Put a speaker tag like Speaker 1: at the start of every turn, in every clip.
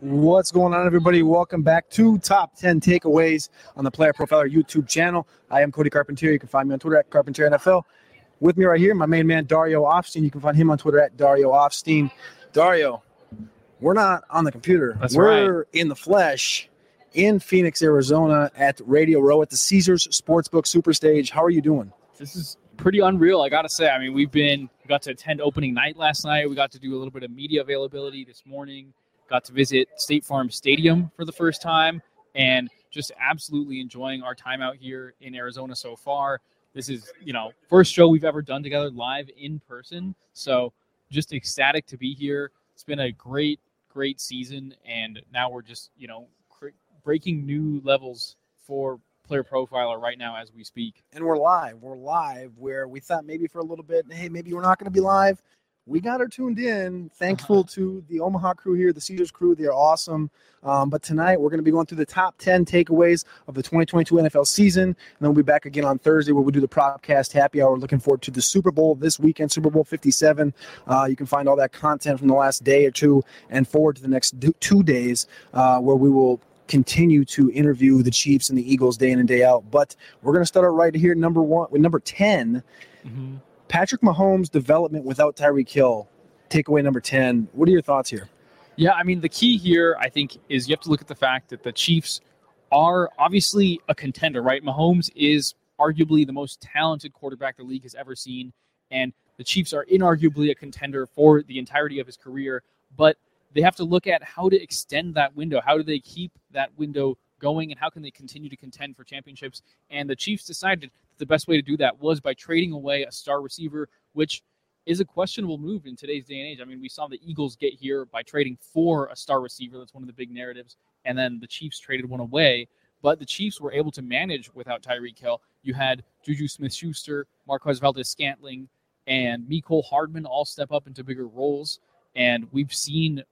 Speaker 1: What's going on, everybody? Welcome back to Top 10 Takeaways on the Player Profiler YouTube channel. I am Cody Carpentier. You can find me on Twitter at Carpentier NFL. With me right here, my main man, Dario Offstein. You can find him on Twitter at Dario Offstein. Dario, we're not on the computer.
Speaker 2: That's
Speaker 1: we're in the flesh in Phoenix, Arizona at Radio Row at the Caesars Sportsbook Superstage. How are you doing?
Speaker 2: This is pretty unreal, I gotta say. I mean, we've been we got to attend opening night last night. We got to do a little bit of media availability this morning. Got to visit State Farm Stadium for the first time, and just absolutely enjoying our time out here in Arizona so far. This is, you know, first show we've ever done together live in person. So just ecstatic to be here. It's been a great, great season, and now we're just, you know, cr- breaking new levels for player profiler right now as we speak.
Speaker 1: And we're live. We're live where we thought maybe for a little bit, hey, maybe we're not going to be live. We got her tuned in. Thankful to the Omaha crew here, the Caesars crew. They're awesome. Um, but tonight we're going to be going through the top 10 takeaways of the 2022 NFL season. And then we'll be back again on Thursday where we'll do the Propcast Happy Hour. Looking forward to the Super Bowl this weekend, Super Bowl 57. Uh, you can find all that content from the last day or two and forward to the next two days uh, where we will continue to interview the Chiefs and the Eagles day in and day out. But we're going to start out right here, number one, with number 10. Patrick Mahomes' development without Tyreek Hill. Takeaway number 10. What are your thoughts here?
Speaker 2: Yeah, I mean, the key here, I think, is you have to look at the fact that the Chiefs are obviously a contender, right? Mahomes is arguably the most talented quarterback the league has ever seen, and the Chiefs are inarguably a contender for the entirety of his career. But they have to look at how to extend that window. How do they keep that window going, and how can they continue to contend for championships? And the Chiefs decided the best way to do that was by trading away a star receiver, which is a questionable move in today's day and age. I mean, we saw the Eagles get here by trading for a star receiver. That's one of the big narratives. And then the Chiefs traded one away. But the Chiefs were able to manage without Tyreek Hill. You had Juju Smith Schuster, Marquez Valdes Scantling, and Mecole Hardman all step up into bigger roles. And we've seen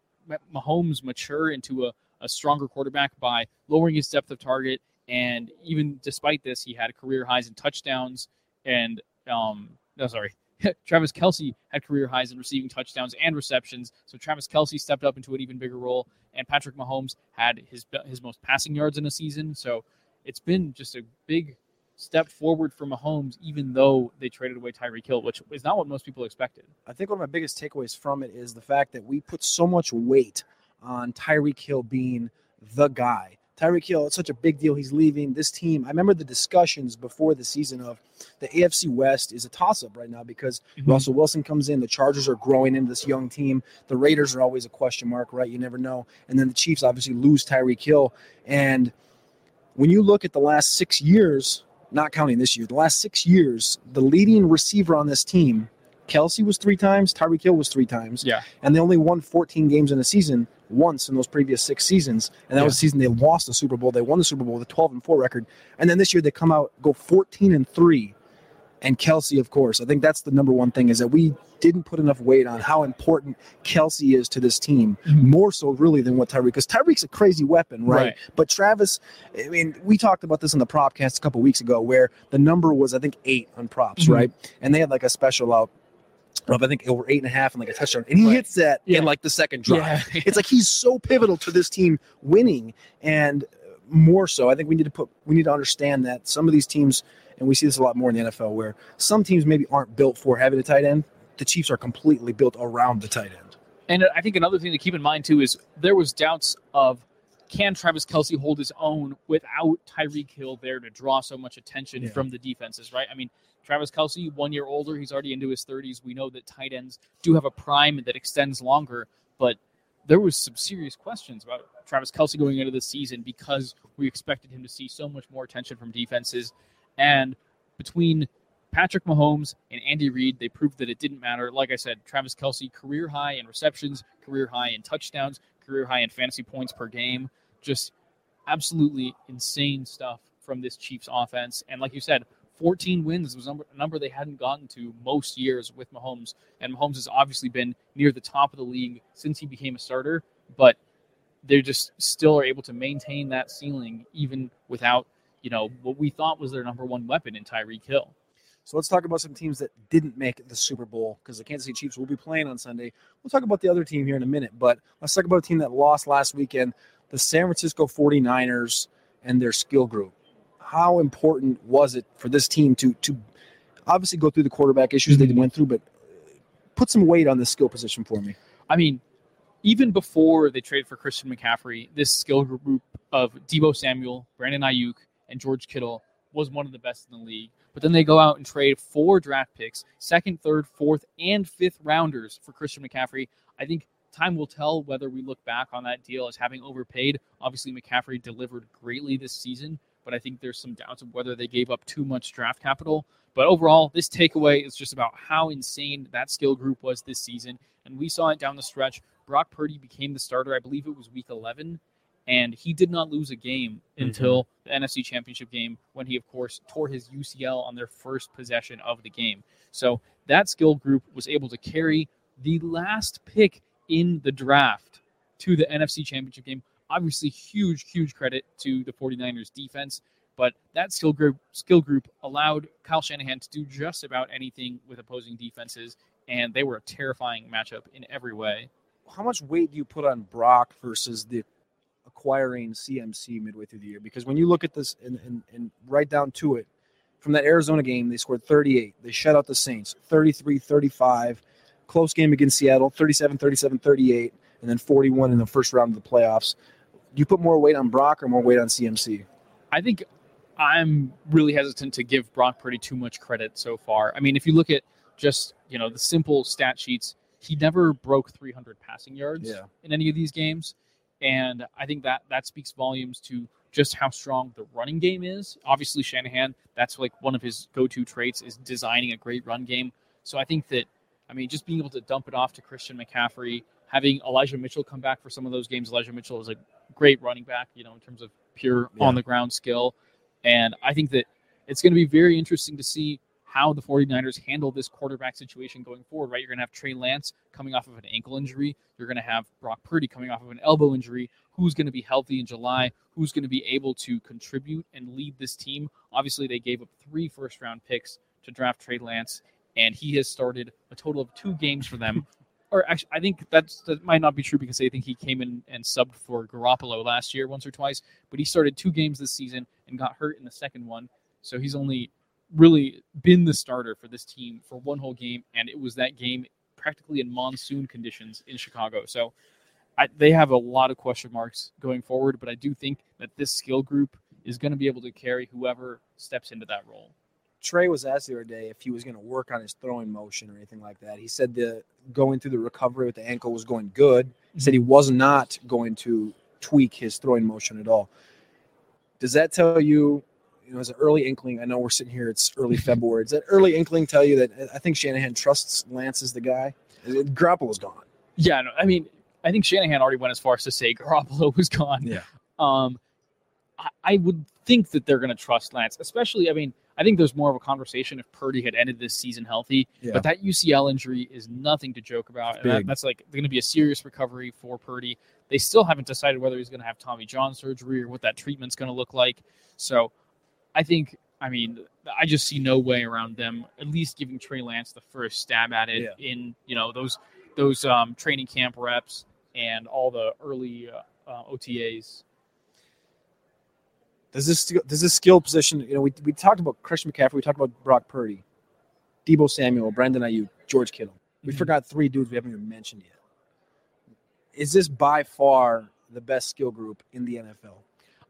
Speaker 2: Mahomes mature into a, a stronger quarterback by lowering his depth of target. And even despite this, he had career highs in touchdowns and, um, no, sorry, Travis Kelce had career highs in receiving touchdowns and receptions. So Travis Kelce stepped up into an even bigger role, and Patrick Mahomes had his his most passing yards in a season. So it's been just a big step forward for Mahomes, even though they traded away Tyreek Hill, which is not what most people expected.
Speaker 1: I think one of my biggest takeaways from it is the fact that we put so much weight on Tyreek Hill being the guy. Tyreek Hill, it's such a big deal. He's leaving this team. I remember the discussions before the season of the AFC West is a toss up right now because
Speaker 2: Mhm.
Speaker 1: Russell Wilson comes in. The Chargers are growing into this young team. The Raiders are always a question mark, right? You never know. And then the Chiefs obviously lose Tyreek Hill. And when you look at the last six years, not counting this year, the last six years, the leading receiver on this team, Kelce was three times, Tyreek Hill was three times
Speaker 2: Yeah.
Speaker 1: and they only won 14 games in a season once in those previous six seasons and that
Speaker 2: Yeah.
Speaker 1: was the season they lost the super bowl they won the super bowl with a 12 and 4 record and then this year they come out go 14 and 3 and kelce of course i think that's the number one thing is that we didn't put enough weight on how important kelce is to this team
Speaker 2: Mhm.
Speaker 1: more so really than what tyreek because tyreek's a crazy weapon right?
Speaker 2: Right.
Speaker 1: but travis i mean we talked about this in the propcast a couple weeks ago where the number was i think eight on props
Speaker 2: Mhm.
Speaker 1: right and they had like a special out of I think over eight and a half and like a touchdown, and he
Speaker 2: Right.
Speaker 1: hits that
Speaker 2: Yeah.
Speaker 1: in like the second drive.
Speaker 2: Yeah.
Speaker 1: It's like he's so pivotal to this team winning. And uh, more so, I think we need to put we need to understand that some of these teams, and we see this a lot more in the NFL, where some teams maybe aren't built for having a tight end. The Chiefs are completely built around the tight end.
Speaker 2: And I think another thing to keep in mind too is there was doubts of can Travis Kelce hold his own without Tyreek Hill there to draw so much attention
Speaker 1: Yeah.
Speaker 2: from the defenses, right? I mean, Travis Kelce, one year older, he's already into his 30s. We know that tight ends do have a prime that extends longer, but there was some serious questions about Travis Kelce going into the season because we expected him to see so much more attention from defenses. And between Patrick Mahomes and Andy Reid, they proved that it didn't matter. Like I said, Travis Kelce, career high in receptions, career high in touchdowns, career high in fantasy points per game. Just absolutely insane stuff from this Chiefs offense. And like you said, 14 wins was a number they hadn't gotten to most years with Mahomes. And Mahomes has obviously been near the top of the league since he became a starter, but they just still are able to maintain that ceiling even without, you know, what we thought was their number one weapon in Tyreek Hill.
Speaker 1: So let's talk about some teams that didn't make the Super Bowl because the Kansas City Chiefs will be playing on Sunday. We'll talk about the other team here in a minute, but let's talk about a team that lost last weekend, the San Francisco 49ers and their skill group. How important was it for this team to to obviously go through the quarterback issues they
Speaker 2: Mhm.
Speaker 1: went through, but put some weight on the skill position for me?
Speaker 2: I mean, even before they traded for Christian McCaffrey, this skill group of Deebo Samuel, Brandon Aiyuk, and George Kittle was one of the best in the league. But then they go out and trade four draft picks, second, third, fourth, and fifth rounders for Christian McCaffrey. I think time will tell whether we look back on that deal as having overpaid. Obviously, McCaffrey delivered greatly this season, but I think there's some doubts of whether they gave up too much draft capital. But overall, this takeaway is just about how insane that skill group was this season. And we saw it down the stretch. Brock Purdy became the starter. I believe it was week 11. And he did not lose a game mm-hmm. until the NFC Championship game when he, of course, tore his UCL on their first possession of the game. So that skill group was able to carry the last pick in the draft to the NFC Championship game. Obviously, huge, huge credit to the 49ers defense. But that skill group skill group allowed Kyle Shanahan to do just about anything with opposing defenses, and they were a terrifying matchup in every way.
Speaker 1: How much weight do you put on Brock versus the acquiring CMC midway through the year? Because when you look at this and, and, and right down to it, from that Arizona game, they scored 38. They shut out the Saints 33 35. Close game against Seattle 37 37 38, and then 41 in the first round of the playoffs. Do you put more weight on Brock or more weight on CMC?
Speaker 2: I think I'm really hesitant to give Brock Purdy too much credit so far. I mean, if you look at just you know the simple stat sheets, he never broke 300 passing yards
Speaker 1: Yeah.
Speaker 2: in any of these games, and I think that that speaks volumes to just how strong the running game is. Obviously, Shanahan, that's like one of his go-to traits is designing a great run game. So I think that, I mean, just being able to dump it off to Christian McCaffrey, having Elijah Mitchell come back for some of those games. Elijah Mitchell is a great running back, you know, in terms of pure
Speaker 1: Yeah.
Speaker 2: on the ground skill. And I think that it's going to be very interesting to see how the 49ers handle this quarterback situation going forward, right? You're going to have Trey Lance coming off of an ankle injury. You're going to have Brock Purdy coming off of an elbow injury. Who's going to be healthy in July? Who's going to be able to contribute and lead this team? Obviously, they gave up three first round picks to draft Trey Lance, and he has started a total of two games for them. or actually, I think that's, that might not be true because I think he came in and subbed for Garoppolo last year once or twice, but he started two games this season and got hurt in the second one. So he's only really been the starter for this team for one whole game, and it was that game practically in monsoon conditions in Chicago. So I, they have a lot of question marks going forward, but I do think that this skill group is going to be able to carry whoever steps into that role.
Speaker 1: Trey was asked the other day if he was going to work on his throwing motion or anything like that. He said the going through the recovery with the ankle was going good. He said he mhm. was not going to tweak his throwing motion at all. Does that tell you, you know, as an early inkling? I know we're sitting here; it's early February. Does that early inkling tell you that I think Shanahan trusts Lance as the guy? Garoppolo's gone.
Speaker 2: Yeah, no, I mean, I think Shanahan already went as far as to say Garoppolo was gone.
Speaker 1: Yeah.
Speaker 2: Um, I, I would think that they're going to trust Lance, especially. I mean, I think there's more of a conversation if Purdy had ended this season healthy.
Speaker 1: Yeah.
Speaker 2: But that UCL injury is nothing to joke about. And that, that's like going to be a serious recovery for Purdy. They still haven't decided whether he's going to have Tommy John surgery or what that treatment's going to look like. So I think, I mean, I just see no way around them at least giving Trey Lance the first stab at it
Speaker 1: Yeah.
Speaker 2: in, you know, those those um, training camp reps and all the early uh, uh, OTAs.
Speaker 1: Does this does this skill position? You know, we, we talked about Christian McCaffrey, we talked about Brock Purdy, Deebo Samuel, Brandon Aiyuk, George Kittle. We
Speaker 2: Mhm.
Speaker 1: forgot three dudes we haven't even mentioned yet. Is this by far the best skill group in the NFL?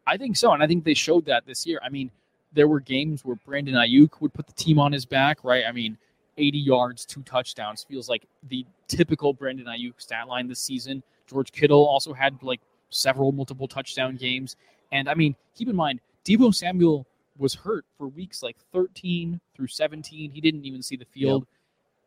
Speaker 2: I think so, and I think they showed that this year. I mean, there were games where Brandon Aiyuk would put the team on his back, right? I mean, 80 yards, two touchdowns feels like the typical Brandon Aiyuk stat line this season. George Kittle also had like several multiple touchdown games, and I mean, keep in mind, Deebo Samuel was hurt for weeks like 13 through 17. He didn't even see the field.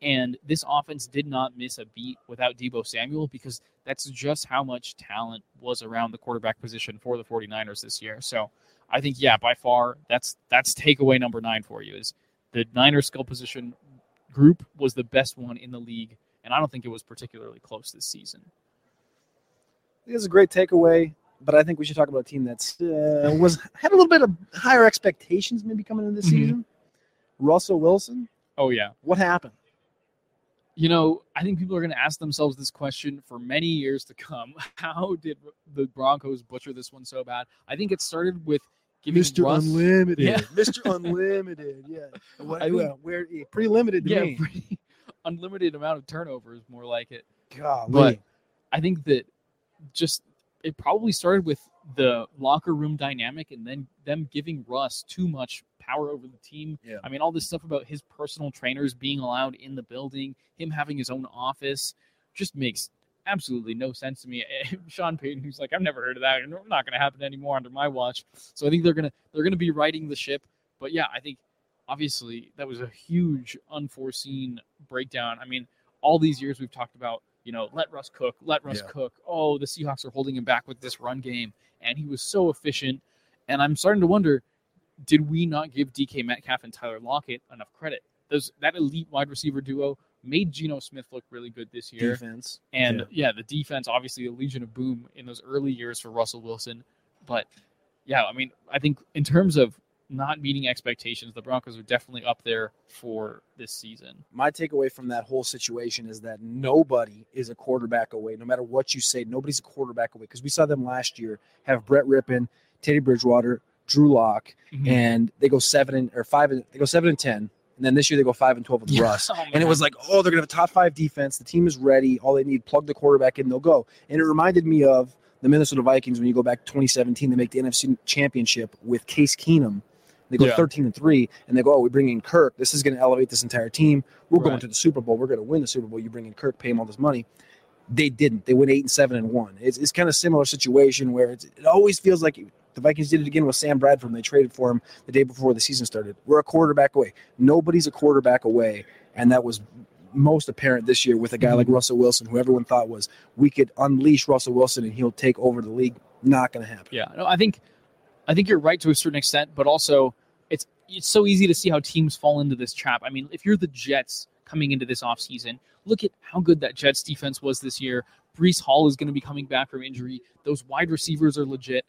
Speaker 2: And this offense did not miss a beat without Deebo Samuel because that's just how much talent was around the quarterback position for the 49ers this year. So I think, yeah, by far, that's that's takeaway number nine for you is the Niners skill position group was the best one in the league, and I don't think it was particularly close this season.
Speaker 1: I think it's a great takeaway, but I think we should talk about a team that's uh, was had a little bit of higher expectations maybe coming into this
Speaker 2: Mhm.
Speaker 1: season. Russell Wilson,
Speaker 2: Oh yeah,
Speaker 1: what happened?
Speaker 2: you know, I think people are going to ask themselves this question for many years to come. How did the Broncos butcher this one so bad? I think it started with giving Russ,
Speaker 1: Unlimited.
Speaker 2: Yeah.
Speaker 1: Mr. Unlimited. Yeah. What,
Speaker 2: I think-
Speaker 1: well, where yeah, pretty limited to
Speaker 2: yeah,
Speaker 1: me.
Speaker 2: pretty unlimited amount of turnovers, more like it.
Speaker 1: Golly.
Speaker 2: But I think that just it probably started with the locker room dynamic and then them giving Russ too much power over the team.
Speaker 1: Yeah.
Speaker 2: I mean, all this stuff about his personal trainers being allowed in the building, him having his own office, just makes absolutely no sense to me. Sean Payton, who's like, I've never heard of that. And it's not going to happen anymore under my watch. So I think they're gonna they're gonna be riding the ship. But yeah, I think obviously that was a huge unforeseen breakdown. I mean, all these years we've talked about, you know, let Russ cook, let Russ
Speaker 1: Yeah.
Speaker 2: cook. Oh, the Seahawks are holding him back with this run game, and he was so efficient. And I'm starting to wonder, did we not give DK Metcalf and Tyler Lockett enough credit? Those that elite wide receiver duo made Geno Smith look really good this year.
Speaker 1: defense.
Speaker 2: And
Speaker 1: Yeah.
Speaker 2: yeah. the defense, obviously, a legion of boom in those early years for Russell Wilson. But yeah, I mean, I think in terms of not meeting expectations, the Broncos are definitely up there for this season.
Speaker 1: my takeaway from that whole situation is that nobody is a quarterback away. No matter what you say, nobody's a quarterback away. Because we saw them last year have Brett Rypien, Teddy Bridgewater, Drew Lock,
Speaker 2: Mhm.
Speaker 1: and they go seven and or five and they go seven and ten. And then this year they go five and twelve with
Speaker 2: Yeah.
Speaker 1: Russ.
Speaker 2: Oh,
Speaker 1: And it was like, oh, they're gonna have a top five defense. The team is ready. All they need, plug the quarterback in, they'll go. And it reminded me of the Minnesota Vikings when you go back 2017, they make the NFC Championship with Case Keenum. They go
Speaker 2: Yeah.
Speaker 1: 13 and three, and they go, oh, we bring in Kirk. This is going to elevate this entire team. We're going to the Super Bowl. We're going to win the Super Bowl. You bring in Kirk, pay him all this money. They didn't. They went eight and seven and one. It's, it's kind of similar situation where it's, it always feels like the Vikings did it again with Sam Bradford. They traded for him the day before the season started. We're a quarterback away. Nobody's a quarterback away, and that was most apparent this year with a guy like
Speaker 2: Mhm.
Speaker 1: Russell Wilson, who everyone thought was we could unleash Russell Wilson and he'll take over the league. Not going to happen.
Speaker 2: Yeah, no, I think I think you're right to a certain extent, but also it's it's so easy to see how teams fall into this trap. I mean, if you're the Jets coming into this offseason, look at how good that Jets defense was this year. Breece Hall is going to be coming back from injury. Those wide receivers are legit,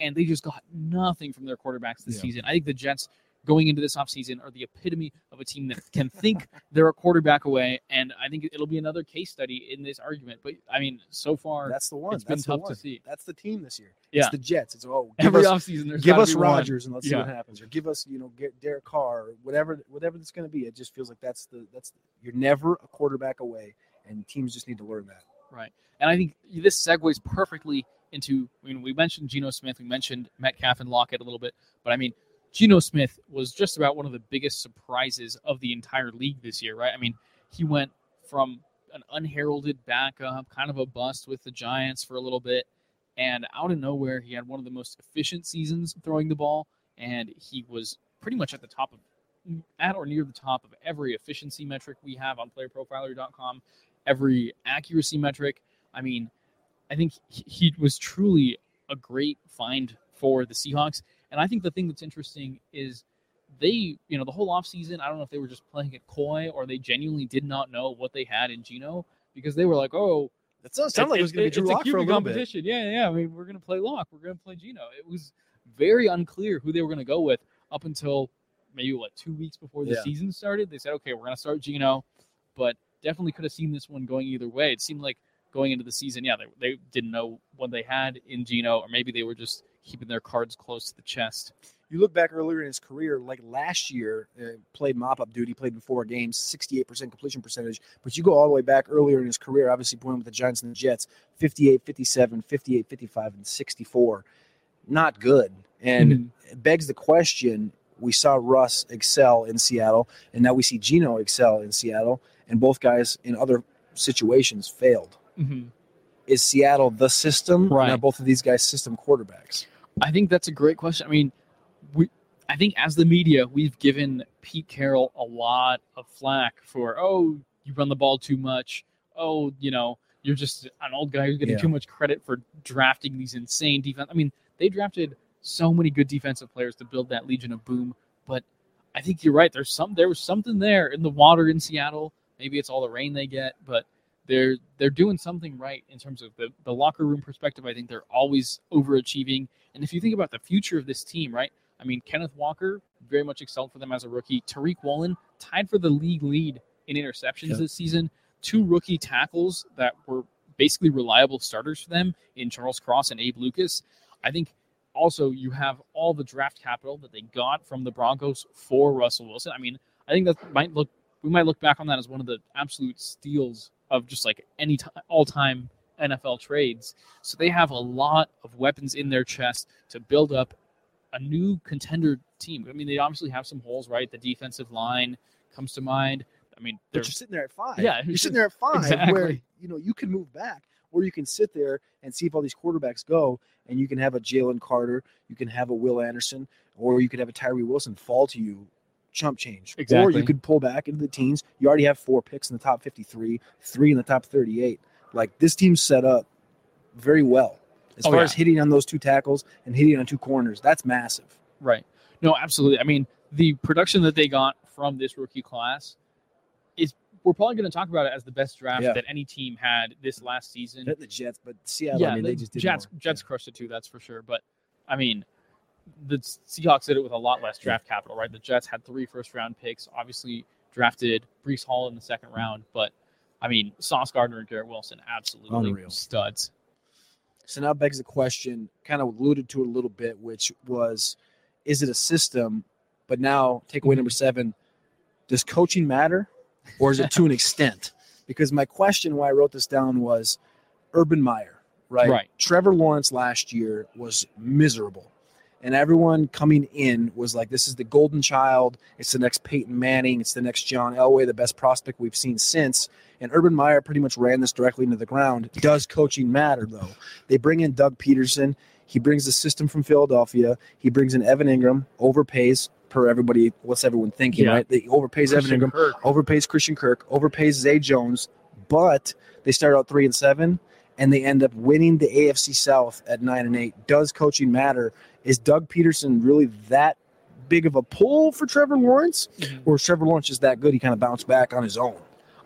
Speaker 2: and they just got nothing from their quarterbacks this
Speaker 1: Yeah.
Speaker 2: season. I think the Jets going into this offseason are the epitome of a team that can think they're a quarterback away, and I think it'll be another case study in this argument. But I mean, so far,
Speaker 1: That's the one.
Speaker 2: It's been
Speaker 1: That's the
Speaker 2: tough to see.
Speaker 1: That's the team this year.
Speaker 2: Yeah.
Speaker 1: It's the Jets. It's oh, give
Speaker 2: every
Speaker 1: us,
Speaker 2: offseason, there's
Speaker 1: give us
Speaker 2: one.
Speaker 1: Rodgers and let's see what happens, or give us you know get Derek Carr, or whatever whatever it's going to be. It just feels like that's the that's you're never a quarterback away, and teams just need to learn that.
Speaker 2: Right. And I think this segues perfectly into I mean, we mentioned Geno Smith, we mentioned Metcalf and Lockett a little bit, but I mean, Geno Smith was just about one of the biggest surprises of the entire league this year, right? I mean, he went from an unheralded backup, kind of a bust with the Giants for a little bit, and out of nowhere, he had one of the most efficient seasons throwing the ball, and he was pretty much at the top of at or near the top of every efficiency metric we have on playerprofiler.com, every accuracy metric. I mean, I think he, was truly a great find for the Seahawks. And I think the thing that's interesting is they, you know, the whole offseason, I don't know if they were just playing it coy or they genuinely did not know what they had in Geno because they were like, oh,
Speaker 1: That sounds sound like it was going to be Drew Lock for a little bit.
Speaker 2: competition. Yeah, yeah. I mean, we're going to play Lock. We're going to play Geno. It was very unclear who they were going to go with up until maybe what two weeks before the
Speaker 1: Yeah.
Speaker 2: season started. They said, okay, we're going to start Geno, but definitely could have seen this one going either way. It seemed like going into the season, yeah, they, they didn't know what they had in Geno, or maybe they were just keeping their cards close to the chest.
Speaker 1: You look back earlier in his career, like last year, uh, played mop up duty, played in four games, 68% completion percentage. But you go all the way back earlier in his career, obviously playing with the Giants and the Jets, 58, 57, 58, 55, and 64. Not good. And
Speaker 2: Mm-hmm.
Speaker 1: it begs the question we saw Russ excel in Seattle, and now we see Geno excel in Seattle, and both guys in other situations failed.
Speaker 2: Mm-hmm.
Speaker 1: Is Seattle the system?
Speaker 2: Right.
Speaker 1: are both of these guys system quarterbacks?
Speaker 2: I think that's a great question. I mean, we I think as the media, we've given Pete Carroll a lot of flack for oh, you run the ball too much. Oh, you know, you're just an old guy who's getting
Speaker 1: Yeah.
Speaker 2: too much credit for drafting these insane defense. I mean, they drafted so many good defensive players to build that Legion of Boom, but I think you're right. There's some there was something there in the water in Seattle. Maybe it's all the rain they get, but they're they're doing something right in terms of the, the locker room perspective. I think they're always overachieving. And if you think about the future of this team, right? I mean, Kenneth Walker very much excelled for them as a rookie. Tariq Woolen tied for the league lead in interceptions
Speaker 1: Yeah.
Speaker 2: this season. Two rookie tackles that were basically reliable starters for them in Charles Cross and Abe Lucas. I think also you have all the draft capital that they got from the Broncos for Russell Wilson. I mean, I think that might look we might look back on that as one of the absolute steals of just like any time, all time NFL trades. So they have a lot of weapons in their chest to build up a new contender team. I mean, they obviously have some holes, right? The defensive line comes to mind. I mean, they're
Speaker 1: But you're sitting there at five.
Speaker 2: Yeah,
Speaker 1: you're sitting there at five,
Speaker 2: exactly.
Speaker 1: where you know you can move back, or you can sit there and see if all these quarterbacks go, and you can have a Jalen Carter, you can have a Will Anderson, or you could have a Tyree Wilson fall to you, chump change, or you could pull back into the teens. You already have four picks in the top fifty-three, three in the top thirty-eight. Like this team's set up very well as
Speaker 2: Oh,
Speaker 1: far
Speaker 2: yeah.
Speaker 1: as hitting on those two tackles and hitting on two corners. That's massive.
Speaker 2: Right. No, absolutely. I mean, the production that they got from this rookie class is we're probably going to talk about it as the best draft
Speaker 1: Yeah.
Speaker 2: that any team had this last season.
Speaker 1: The Jets, but Seattle,
Speaker 2: yeah,
Speaker 1: I mean,
Speaker 2: the
Speaker 1: they just did
Speaker 2: Jets. Jets crushed it too, that's for sure. But I mean, the Seahawks did it with a lot less draft capital, right? The Jets had three first round picks, obviously drafted Breece Hall in the second round, but I mean, Sauce Gardner and Garrett Wilson, absolutely
Speaker 1: Unreal.
Speaker 2: studs.
Speaker 1: So now begs the question, kind of alluded to it a little bit, which was, is it a system? But now, takeaway number seven, does coaching matter, or is it to an extent? Because my question, why I wrote this down, was Urban Meyer, right?
Speaker 2: Right.
Speaker 1: Trevor Lawrence last year was miserable, and everyone coming in was like, "This is the golden child. It's the next Peyton Manning. It's the next John Elway, the best prospect we've seen since." And Urban Meyer pretty much ran this directly into the ground. Does coaching matter though? They bring in Doug Pederson. He brings the system from Philadelphia. He brings in Evan Engram, overpays per everybody. What's everyone thinking,
Speaker 2: Yeah.
Speaker 1: right? They overpays Evan Engram,
Speaker 2: Kirk.
Speaker 1: overpays Christian Kirk, overpays Zay Jones, but they start out three and seven, and they end up winning the AFC South at nine and eight. Does coaching matter? Is Doug Pederson really that big of a pull for Trevor Lawrence,
Speaker 2: Mhm.
Speaker 1: or is Trevor Lawrence just that good? He kind of bounced back on his own.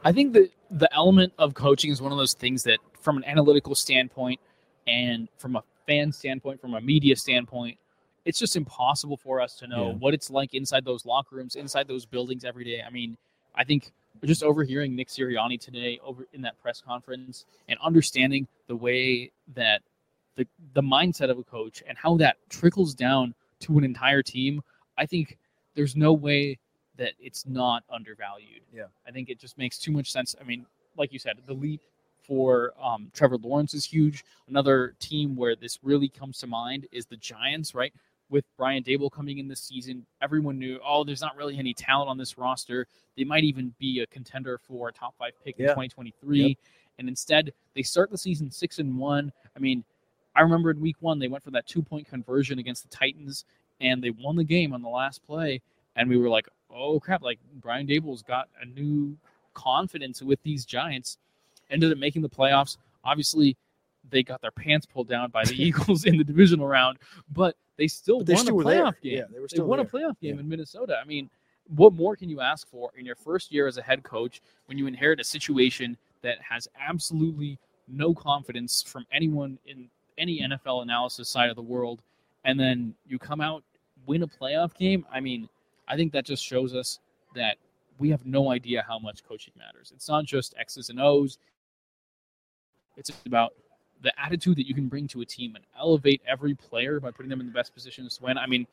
Speaker 2: I think that the element of coaching is one of those things that, from an analytical standpoint and from a fan standpoint, from a media standpoint, it's just impossible for us to know
Speaker 1: Yeah.
Speaker 2: what it's like inside those locker rooms, inside those buildings every day. I mean, I think just overhearing Nick Sirianni today over in that press conference and understanding the way that the the mindset of a coach and how that trickles down to an entire team, I think there's no way that it's not undervalued.
Speaker 1: Yeah.
Speaker 2: I think it just makes too much sense. I mean, like you said, the leap for um, Trevor Lawrence is huge. Another team where this really comes to mind is the Giants, right? With Brian Daboll coming in this season, everyone knew, oh, there's not really any talent on this roster. They might even be a contender for a top five pick in 2023.
Speaker 1: Yep.
Speaker 2: And instead, they start the season six and one. I mean, I remember in week one, they went for that two point conversion against the Titans and they won the game on the last play. And we were like, oh crap, like Brian Daboll's got a new confidence with these Giants. Ended up making the playoffs. Obviously, they got their pants pulled down by the Eagles in the divisional round, but they still
Speaker 1: But they
Speaker 2: won
Speaker 1: still
Speaker 2: a
Speaker 1: there.
Speaker 2: playoff game.
Speaker 1: Yeah, they were
Speaker 2: They
Speaker 1: still
Speaker 2: won a playoff game
Speaker 1: Yeah.
Speaker 2: in Minnesota. I mean, what more can you ask for in your first year as a head coach when you inherit a situation that has absolutely no confidence from anyone in any NFL analysis side of the world, and then you come out win a playoff game? I mean, I think that just shows us that we have no idea how much coaching matters. It's not just X's and O's. It's about the attitude that you can bring to a team and elevate every player by putting them in the best positions to win. I mean,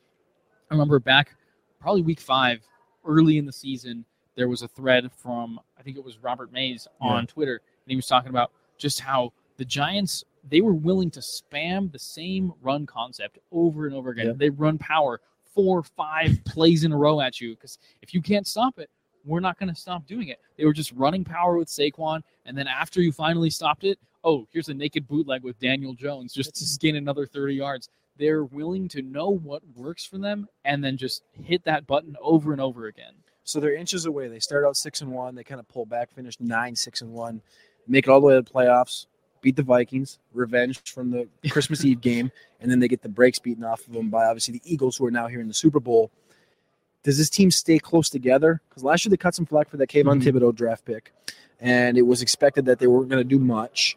Speaker 2: I remember back probably week five, early in the season, there was a thread from I think it was Robert Mays on
Speaker 1: Yeah.
Speaker 2: Twitter, and he was talking about just how the Giants they were willing to spam the same run concept over and over again. They run power four, five plays in a row at you because if you can't stop it, we're not going to stop doing it. They were just running power with Saquon, and then after you finally stopped it, oh, here's a naked bootleg with Daniel Jones just to gain another 30 yards. They're willing to know what works for them and then just hit that button over and over again.
Speaker 1: So they're inches away. They start out six and one. They kind of pull back, finish nine, six and one, make it all the way to the playoffs, beat the Vikings, revenge from the Christmas Eve game, and then they get the brakes beaten off of them by obviously the Eagles, who are now here in the Super Bowl. Does this team stay close together? Because last year they cut some flack for that Kayvon
Speaker 2: Mhm.
Speaker 1: Thibodeaux draft pick, and it was expected that they weren't going to do much.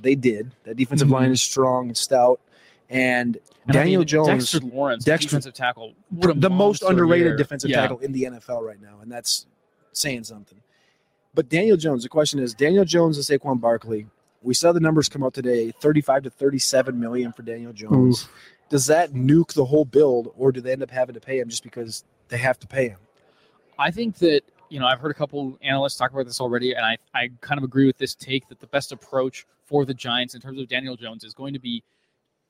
Speaker 1: They did. That defensive
Speaker 2: Mhm.
Speaker 1: line is strong and stout, and,
Speaker 2: And I
Speaker 1: Daniel
Speaker 2: mean,
Speaker 1: Jones,
Speaker 2: Dexter Lawrence,
Speaker 1: Dexter-
Speaker 2: defensive tackle,
Speaker 1: the most underrated
Speaker 2: year.
Speaker 1: defensive
Speaker 2: Yeah.
Speaker 1: tackle in the NFL right now, and that's saying something. But Daniel Jones, the question is Daniel Jones and Saquon Barkley. We saw the numbers come out today: thirty-five to thirty-seven million for Daniel Jones. Does that nuke the whole build, or do they end up having to pay him just because they have to pay him?
Speaker 2: I think that you know I've heard a couple analysts talk about this already, and I I kind of agree with this take that the best approach for the Giants in terms of Daniel Jones is going to be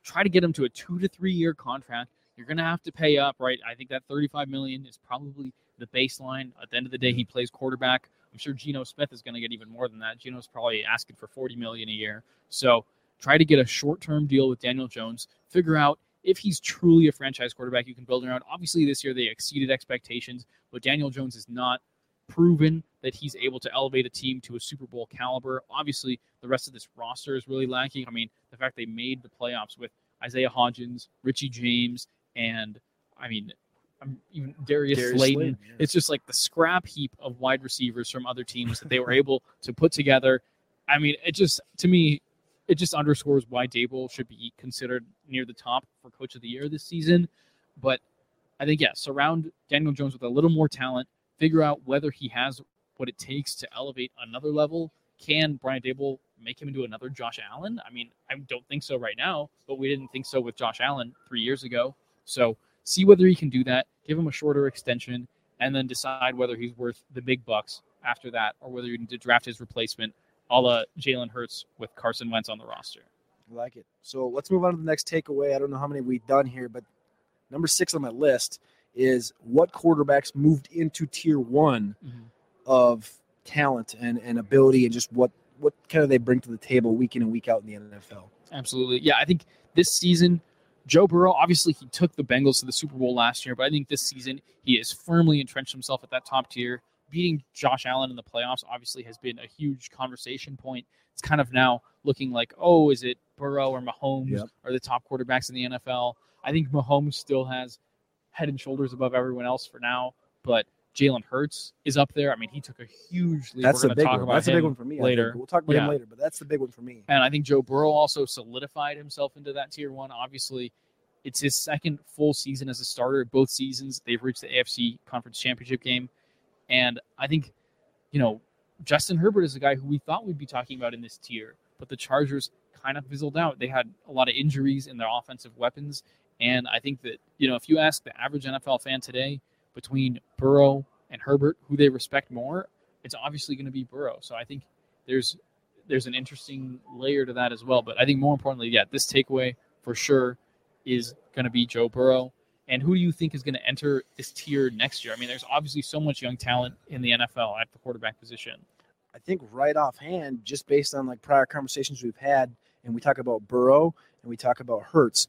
Speaker 2: try to get him to a two to three year contract. You're going to have to pay up, right? I think that 35 million is probably the baseline. At the end of the day, he plays quarterback. I'm sure Geno Smith is going to get even more than that. Geno's probably asking for 40 million a year. So try to get a short term deal with Daniel Jones. Figure out if he's truly a franchise quarterback you can build around. Obviously, this year they exceeded expectations, but Daniel Jones is not proven that he's able to elevate a team to a Super Bowl caliber. Obviously, the rest of this roster is really lacking. I mean, the fact they made the playoffs with Isaiah Hodgins, Richie James, and I mean, um, even Darius,
Speaker 1: Darius
Speaker 2: Slayton.
Speaker 1: Slayton, yeah.
Speaker 2: It's just like the scrap heap of wide receivers from other teams that they were able to put together. I mean, it just to me, it just underscores why Daboll should be considered near the top for Coach of the Year this season. But I think yeah, surround Daniel Jones with a little more talent. Figure out whether he has what it takes to elevate another level. Can Brian Daboll make him into another Josh Allen? I mean, I don't think so right now, but we didn't think so with Josh Allen three years ago. So see whether he can do that. Give him a shorter extension, and then decide whether he's worth the big bucks after that, or whether you need to draft his replacement, a la Jalen Hurts with Carson Wentz on the roster.
Speaker 1: I like it. So let's move on to the next takeaway. I don't know how many we've done here, but number six on my list is what quarterbacks moved into tier one mm-hmm. of talent and, and ability and just what what kind of they bring to the table week in and week out in the NFL.
Speaker 2: Absolutely. Yeah, I think this season, Joe Burrow, obviously he took the Bengals to the Super Bowl last year, but I think this season he has firmly entrenched himself at that top tier. Beating Josh Allen in the playoffs obviously has been a huge conversation point. It's kind of now looking like, oh, is it Burrow or Mahomes
Speaker 1: Yep.
Speaker 2: are the top quarterbacks in the NFL? I think Mahomes still has head and shoulders above everyone else for now, but Jalen Hurts is up there. I mean, he took a huge leap.
Speaker 1: That's
Speaker 2: gonna
Speaker 1: big
Speaker 2: talk
Speaker 1: one. That's the big one for me.
Speaker 2: Later.
Speaker 1: We'll talk about him later, but that's the big one for me.
Speaker 2: And I think Joe Burrow also solidified himself into that tier one. Obviously, it's his second full season as a starter. Both seasons, they've reached the AFC Conference Championship game. And I think, you know, Justin Herbert is a guy who we thought we'd be talking about in this tier, but the Chargers kind of fizzled out. They had a lot of injuries in their offensive weapons. And I think that, you know, if you ask the average NFL fan today between Burrow and Herbert, who they respect more, it's obviously going to be Burrow. So I think there's there's an interesting layer to that as well. But I think more importantly, yeah, this takeaway for sure is going to be Joe Burrow. And who do you think is going to enter this tier next year? I mean, there's obviously so much young talent in the NFL at the quarterback position.
Speaker 1: I think right offhand, just based on like prior conversations we've had, and we talk about Burrow and we talk about Hertz,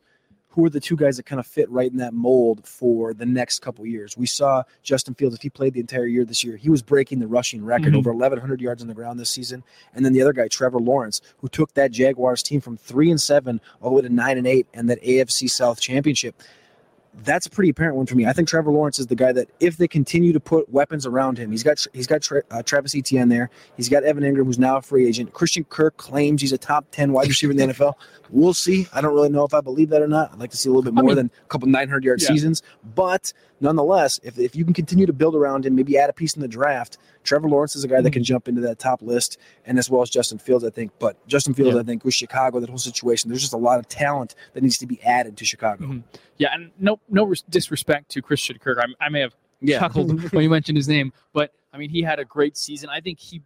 Speaker 1: who are the two guys that kind of fit right in that mold for the next couple years? We saw Justin Fields, if he played the entire year this year, he was breaking the rushing record,
Speaker 2: Mhm.
Speaker 1: over 1,100 yards on the ground this season. And then the other guy, Trevor Lawrence, who took that Jaguars team from three and seven all the way to nine and eight and that AFC South championship. That's a pretty apparent one for me. I think Trevor Lawrence is the guy that if they continue to put weapons around him, he's got he's got Tra- uh, Travis Etienne there. He's got Evan Engram, who's now a free agent. Christian Kirk claims he's a top ten wide receiver in the NFL. We'll see. I don't really know if I believe that or not. I'd like to see a little bit more
Speaker 2: mean-
Speaker 1: than a couple 900 yard
Speaker 2: Yeah.
Speaker 1: seasons, but nonetheless, if if you can continue to build around him, maybe add a piece in the draft. Trevor Lawrence is a guy that can jump into that top list, and as well as Justin Fields, I think. But Justin Fields,
Speaker 2: Yeah.
Speaker 1: I think, with Chicago, that whole situation, there's just a lot of talent that needs to be added to Chicago.
Speaker 2: Mhm. Yeah, and no no disrespect to Christian Kirk. I, I may have chuckled when you mentioned his name, but I mean he had a great season. I think he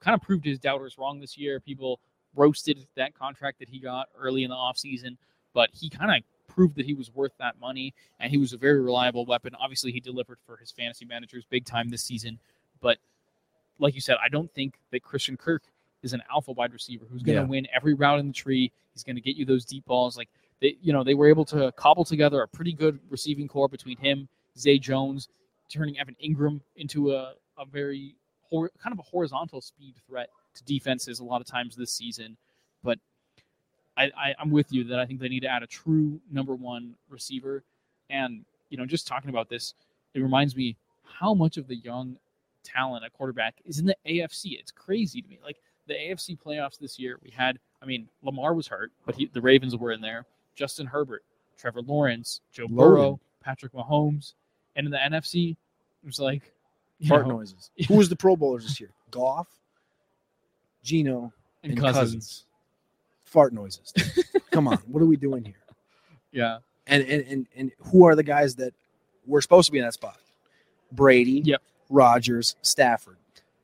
Speaker 2: kind of proved his doubters wrong this year. People roasted that contract that he got early in the offseason, but he kind of proved that he was worth that money and he was a very reliable weapon. Obviously, he delivered for his fantasy managers big time this season, but like you said, I don't think that Christian Kirk is an alpha wide receiver who's going to
Speaker 1: Yeah.
Speaker 2: win every route in the tree. He's going to get you those deep balls. Like they, you know, they were able to cobble together a pretty good receiving core between him, Zay Jones, turning Evan Engram into a, a very hor- kind of a horizontal speed threat to defenses a lot of times this season. But I, I, I'm with you that I think they need to add a true number one receiver. And you know, just talking about this, it reminds me how much of the young talent at quarterback is in the AFC. It's crazy to me. Like the AFC playoffs this year, we had. I mean, Lamar was hurt, but he, the Ravens were in there. Justin Herbert, Trevor Lawrence, Joe
Speaker 1: Loaded.
Speaker 2: Burrow, Patrick Mahomes, and in the NFC, it was like
Speaker 1: Fart
Speaker 2: know,
Speaker 1: noises. Who was the Pro Bowlers this year? Goff, Geno,
Speaker 2: and,
Speaker 1: and,
Speaker 2: Cousins.
Speaker 1: Cousins. Fart noises. Come on, what are we doing here?
Speaker 2: Yeah,
Speaker 1: And, and and and who are the guys that were supposed to be in that spot? Brady,
Speaker 2: Yep.
Speaker 1: Rodgers, Stafford.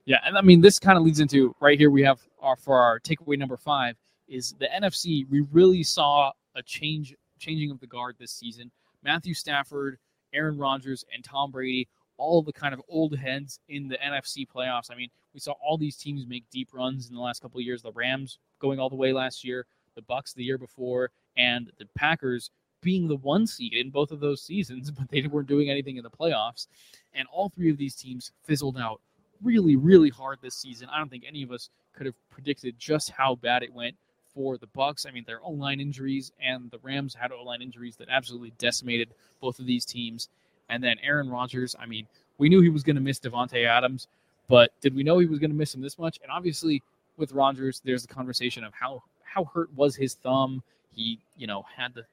Speaker 2: Yeah, and I mean this kind of leads into right here we have our for our takeaway number five is the NFC. We really saw a change changing of the guard this season. Matthew Stafford, Aaron Rodgers, and Tom Brady, all the kind of old heads in the NFC playoffs. I mean, we saw all these teams make deep runs in the last couple of years. The Rams going all the way last year, the Bucs the year before, and the Packers being the one seed in both of those seasons, but they weren't doing anything in the playoffs. And all three of these teams fizzled out really, really hard this season. I don't think any of us could have predicted just how bad it went for the Bucs. I mean, their O-line injuries and the Rams had O-line injuries that absolutely decimated both of these teams. And then Aaron Rodgers, I mean, we knew he was going to miss Davante Adams, but did we know he was going to miss him this much? And obviously, with Rodgers, there's the conversation of how how hurt was his thumb. He, you know, had the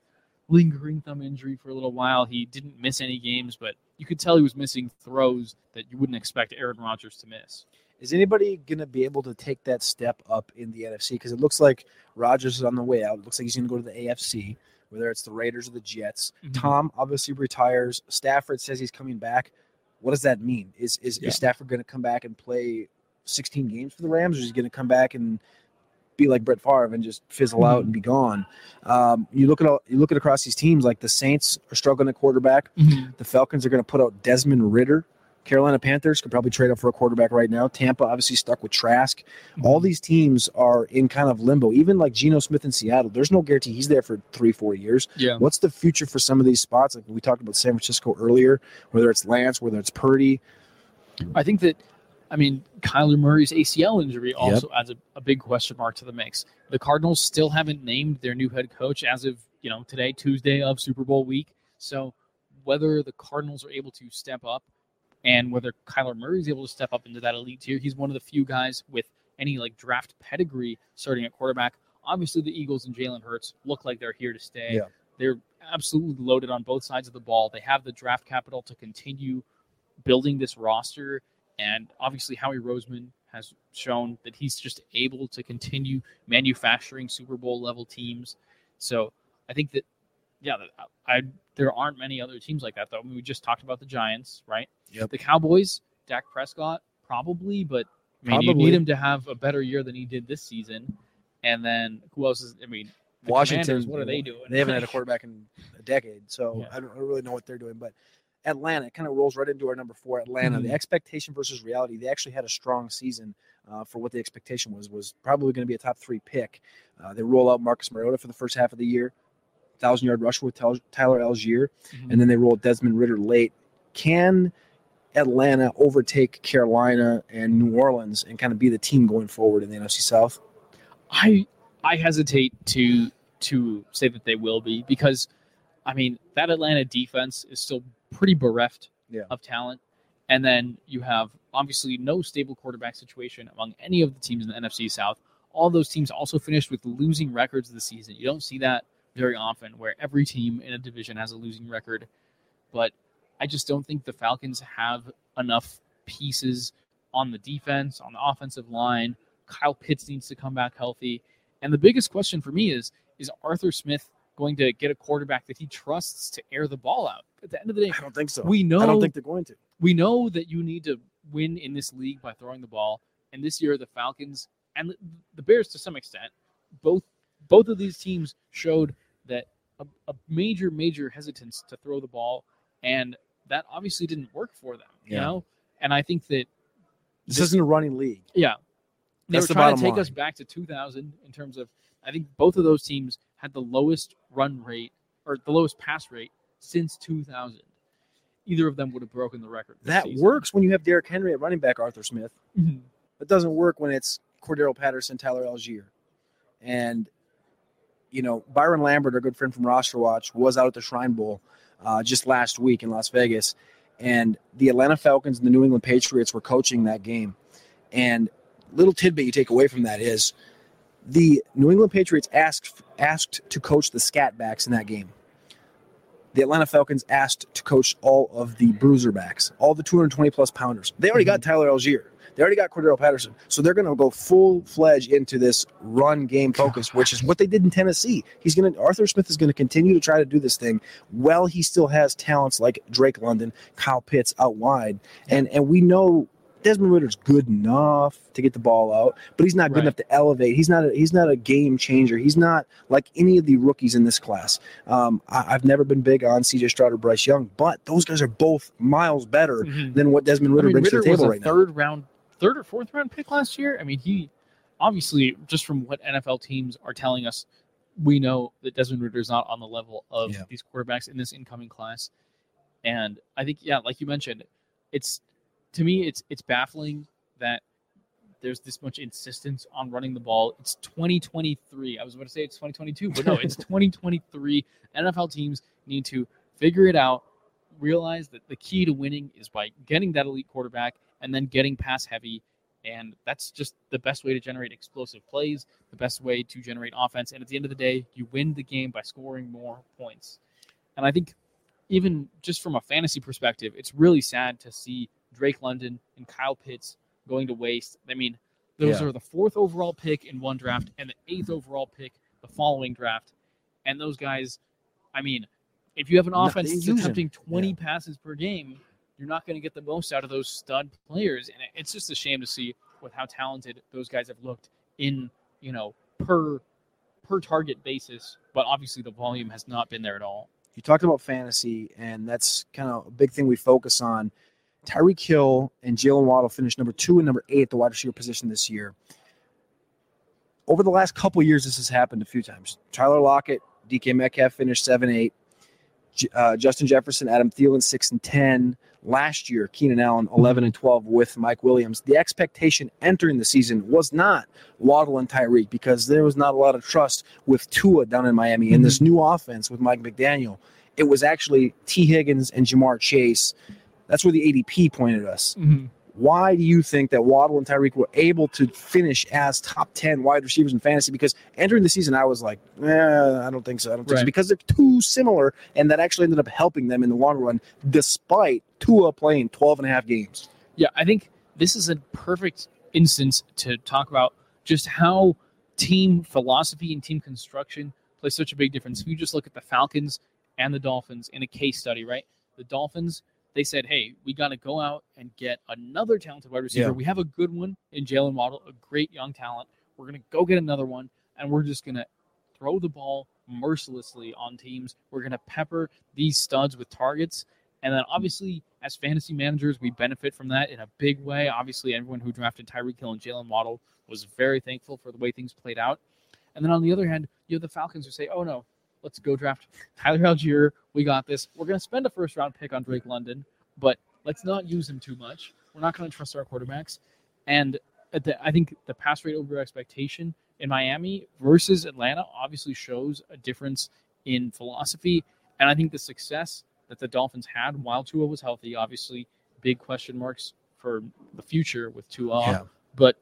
Speaker 2: lingering thumb injury for a little while. He didn't miss any games, but you could tell he was missing throws that you wouldn't expect Aaron Rodgers to miss.
Speaker 1: Is anybody going to be able to take that step up in the NFC? Because it looks like Rodgers is on the way out. It looks like he's going to go to the AFC, whether it's the Raiders or the Jets.
Speaker 2: Mhm.
Speaker 1: Tom obviously retires. Stafford says he's coming back. What does that mean? Is is,
Speaker 2: Yeah.
Speaker 1: is Stafford going to come back and play 16 games for the Rams, or is he going to come back and be like Brett Favre and just fizzle out
Speaker 2: Mhm.
Speaker 1: and be gone? Um, you look at all, you look at across these teams. Like the Saints are struggling at quarterback. The Falcons are going to put out Desmond Ridder. Carolina Panthers could probably trade up for a quarterback right now. Tampa obviously stuck with Trask. All these teams are in kind of limbo. Even like Geno Smith in Seattle, there's no guarantee he's there for three, four years.
Speaker 2: Yeah.
Speaker 1: What's the future for some of these spots? Like we talked about San Francisco earlier, whether it's Lance, whether it's Purdy.
Speaker 2: I think that, I mean, Kyler Murray's ACL injury also adds a, a big question mark to the mix. The Cardinals still haven't named their new head coach as of, you know, today, Tuesday of Super Bowl week. So whether the Cardinals are able to step up and whether Kyler Murray is able to step up into that elite tier, he's one of the few guys with any like draft pedigree starting at quarterback. Obviously, the Eagles and Jalen Hurts look like they're here to stay.
Speaker 1: Yeah.
Speaker 2: They're absolutely loaded on both sides of the ball. They have the draft capital to continue building this roster. And obviously, Howie Roseman has shown that he's just able to continue manufacturing Super Bowl level teams. So I think that, yeah, I there aren't many other teams like that though. I mean, we just talked about the Giants, right?
Speaker 1: Yep.
Speaker 2: The Cowboys, Dak Prescott, probably, but I mean, you need him to have a better year than he did this season. And then who else is? I mean,
Speaker 1: Washington,
Speaker 2: what are they doing?
Speaker 1: They haven't had a quarterback in a decade, so
Speaker 2: Yeah.
Speaker 1: I don't really know what they're doing. But Atlanta kind of rolls right into our number four. Atlanta,
Speaker 2: Mhm.
Speaker 1: the expectation versus reality. They actually had a strong season uh, for what the expectation was. Was probably going to be a top three pick. Uh, they roll out Marcus Mariota for the first half of the year, thousand yard rusher with Tyler Allgeier,
Speaker 2: Mhm.
Speaker 1: and then they roll Desmond Ridder late. Can Atlanta overtake Carolina and New Orleans and kind of be the team going forward in the NFC South?
Speaker 2: I I hesitate to to say that they will be because I mean that Atlanta defense is still pretty bereft
Speaker 1: Yeah.
Speaker 2: of talent. And then you have obviously no stable quarterback situation among any of the teams in the NFC South. All those teams also finished with losing records this season. You don't see that very often where every team in a division has a losing record. But I just don't think the Falcons have enough pieces on the defense, on the offensive line. Kyle Pitts needs to come back healthy. And the biggest question for me is is Arthur Smith going to get a quarterback that he trusts to air the ball out? At the end of the day,
Speaker 1: I don't think so.
Speaker 2: we know
Speaker 1: I don't think they're going to.
Speaker 2: we know that you need to win in this league by throwing the ball. And this year, the Falcons and the- the Bears, to some extent, both both of these teams showed that a, a major, major hesitance to throw the ball, and that obviously didn't work for them. You
Speaker 1: Yeah.
Speaker 2: know, and I think that
Speaker 1: This isn't a running league.
Speaker 2: yeah, they
Speaker 1: That's
Speaker 2: were
Speaker 1: the
Speaker 2: trying to
Speaker 1: bottom
Speaker 2: take us back to 2000 in terms of. I think both of those teams had the lowest run rate or the lowest pass rate since 2000. Either of them would have broken the record.
Speaker 1: That
Speaker 2: season.
Speaker 1: works when you have Derrick Henry at running back, Arthur Smith.
Speaker 2: Mhm.
Speaker 1: It doesn't work when it's Cordarrelle Patterson, Tyler Allgeier. And, you know, Byron Lambert, our good friend from Roster Watch, was out at the Shrine Bowl uh, just last week in Las Vegas. And the Atlanta Falcons and the New England Patriots were coaching that game. And little tidbit you take away from that is the New England Patriots asked asked to coach the scat backs in that game. The Atlanta Falcons asked to coach all of the bruiser backs, all the 220 plus pounders. They already got mhm. Tyler Allgeier. They already got Cordarrelle Patterson. So they're going to go full fledged into this run game focus, which is what they did in Tennessee. He's going to Arthur Smith is going to continue to try to do this thing while he still has talents like Drake London, Kyle Pitts out wide, and and we know Desmond Ridder's good enough to get the ball out, but he's not good
Speaker 2: Right.
Speaker 1: enough to elevate. He's not a, he's not a game changer. He's not like any of the rookies in this class. Um, I, I've never been big on C.J. Stroud or Bryce Young, but those guys are both miles better
Speaker 2: Mhm.
Speaker 1: than what Desmond Ridder
Speaker 2: I mean,
Speaker 1: brings
Speaker 2: Ridder
Speaker 1: to the table
Speaker 2: was a
Speaker 1: right now.
Speaker 2: third round, third or fourth round pick last year. I mean, he obviously just from what NFL teams are telling us, we know that Desmond Ridder is not on the level of
Speaker 1: Yeah.
Speaker 2: these quarterbacks in this incoming class. And I think, yeah, like you mentioned, it's to me, it's it's baffling that there's this much insistence on running the ball. It's 2023. I was about to say it's 2022, but no, it's 2023. NFL teams need to figure it out, realize that the key to winning is by getting that elite quarterback and then getting pass heavy. And that's just the best way to generate explosive plays, the best way to generate offense. And at the end of the day, you win the game by scoring more points. And I think even just from a fantasy perspective, it's really sad to see Drake London and Kyle Pitts going to waste. I mean, those
Speaker 1: Yeah.
Speaker 2: are the fourth overall pick in one draft and the eighth overall pick the following draft. And those guys, I mean, if you have an offense that's attempting 20
Speaker 1: Yeah.
Speaker 2: passes per game, you're not going to get the most out of those stud players. And it's just a shame to see with how talented those guys have looked in, you know, per per target basis. But obviously the volume has not been there at all.
Speaker 1: You talked about fantasy, and that's kind of a big thing we focus on. Tyreek Hill and Jaylen Waddle finished number two and number eight at the wide receiver position this year. Over the last couple years, this has happened a few times. Tyler Lockett, DK Metcalf finished seven eight. Uh, Justin Jefferson, Adam Thielen, six and ten. Last year, Keenan Allen, eleven and twelve with Mike Williams. The expectation entering the season was not Waddle and Tyreek because there was not a lot of trust with Tua down in Miami and this new offense with Mike McDaniel. It was actually Tee Higgins and Ja'Marr Chase. That's where the ADP pointed us. Why do you think that Waddle and Tyreek were able to finish as top 10 wide receivers in fantasy? Because entering the season, I was like, eh, I don't think so. I don't think so. Because they're too similar, and that actually ended up helping them in the long run, despite Tua playing 12 and a half games.
Speaker 2: Yeah, I think this is a perfect instance to talk about just how team philosophy and team construction plays such a big difference. If you just look at the Falcons and the Dolphins in a case study, right? The Dolphins, they said, hey, we got to go out and get another talented wide receiver.
Speaker 1: Yeah.
Speaker 2: We have a good one in Jaylen Waddle, a great young talent. We're going to go get another one, and we're just going to throw the ball mercilessly on teams. We're going to pepper these studs with targets. And then obviously, as fantasy managers, we benefit from that in a big way. Obviously, everyone who drafted Tyreek Hill and Jaylen Waddle was very thankful for the way things played out. And then on the other hand, you have the Falcons who say, oh no, let's go draft Tyler Allgeier. We got this. We're going to spend a first round pick on Drake London, but let's not use him too much. We're not going to trust our quarterbacks. And at the, I think the pass rate over expectation in Miami versus Atlanta obviously shows a difference in philosophy. And I think the success that the Dolphins had while Tua was healthy, obviously big question marks for the future with Tua,
Speaker 1: Yeah.
Speaker 2: but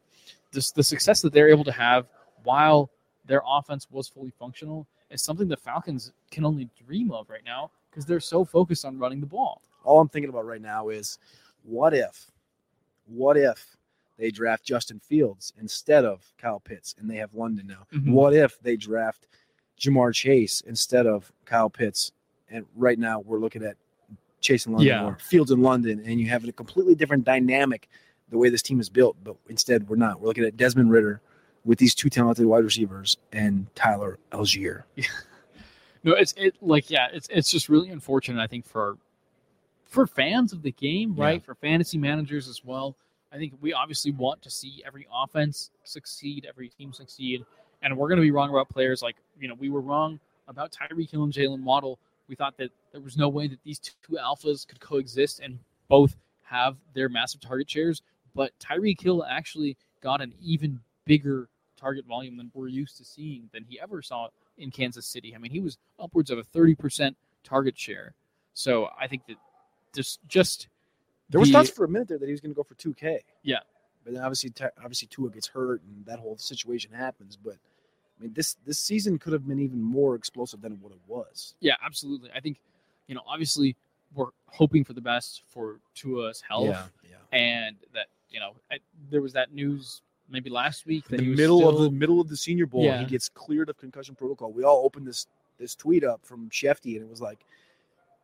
Speaker 2: this, the success that they're able to have while their offense was fully functional is something the Falcons can only dream of right now because they're so focused on running the ball.
Speaker 1: All I'm thinking about right now is what if, what if they draft Justin Fields instead of Kyle Pitts and they have London now?
Speaker 2: Mhm.
Speaker 1: What if they draft Ja'Marr Chase instead of Kyle Pitts? And right now we're looking at Chase in London
Speaker 2: Yeah.
Speaker 1: or Fields in London, and you have a completely different dynamic the way this team is built. But instead, we're not. We're looking at Desmond Ridder with these two talented wide receivers and Tyler Allgeier.
Speaker 2: No, it's it like yeah, it's it's just really unfortunate. I think for for fans of the game,
Speaker 1: Yeah.
Speaker 2: right? For fantasy managers as well. I think we obviously want to see every offense succeed, every team succeed, and we're going to be wrong about players like you know we were wrong about Tyreek Hill and Jaylen Waddle. We thought that there was no way that these two alphas could coexist and both have their massive target shares, but Tyreek Hill actually got an even bigger target volume than we're used to seeing than he ever saw in Kansas City. I mean, he was upwards of a 30% target share. So I think that just just
Speaker 1: There was
Speaker 2: the-
Speaker 1: thoughts for a minute there that he was going to go for 2K.
Speaker 2: Yeah.
Speaker 1: But then obviously, obviously Tua gets hurt and that whole situation happens. But I mean, this this season could have been even more explosive than what it was.
Speaker 2: yeah, absolutely. I think you know, obviously we're hoping for the best for Tua's health
Speaker 1: Yeah, yeah.
Speaker 2: and that you know, I, there was that news maybe last week
Speaker 1: the
Speaker 2: he was
Speaker 1: middle of the middle of the Senior Bowl,
Speaker 2: Yeah.
Speaker 1: he gets cleared of concussion protocol. We all opened this this tweet up from Schefty, and it was like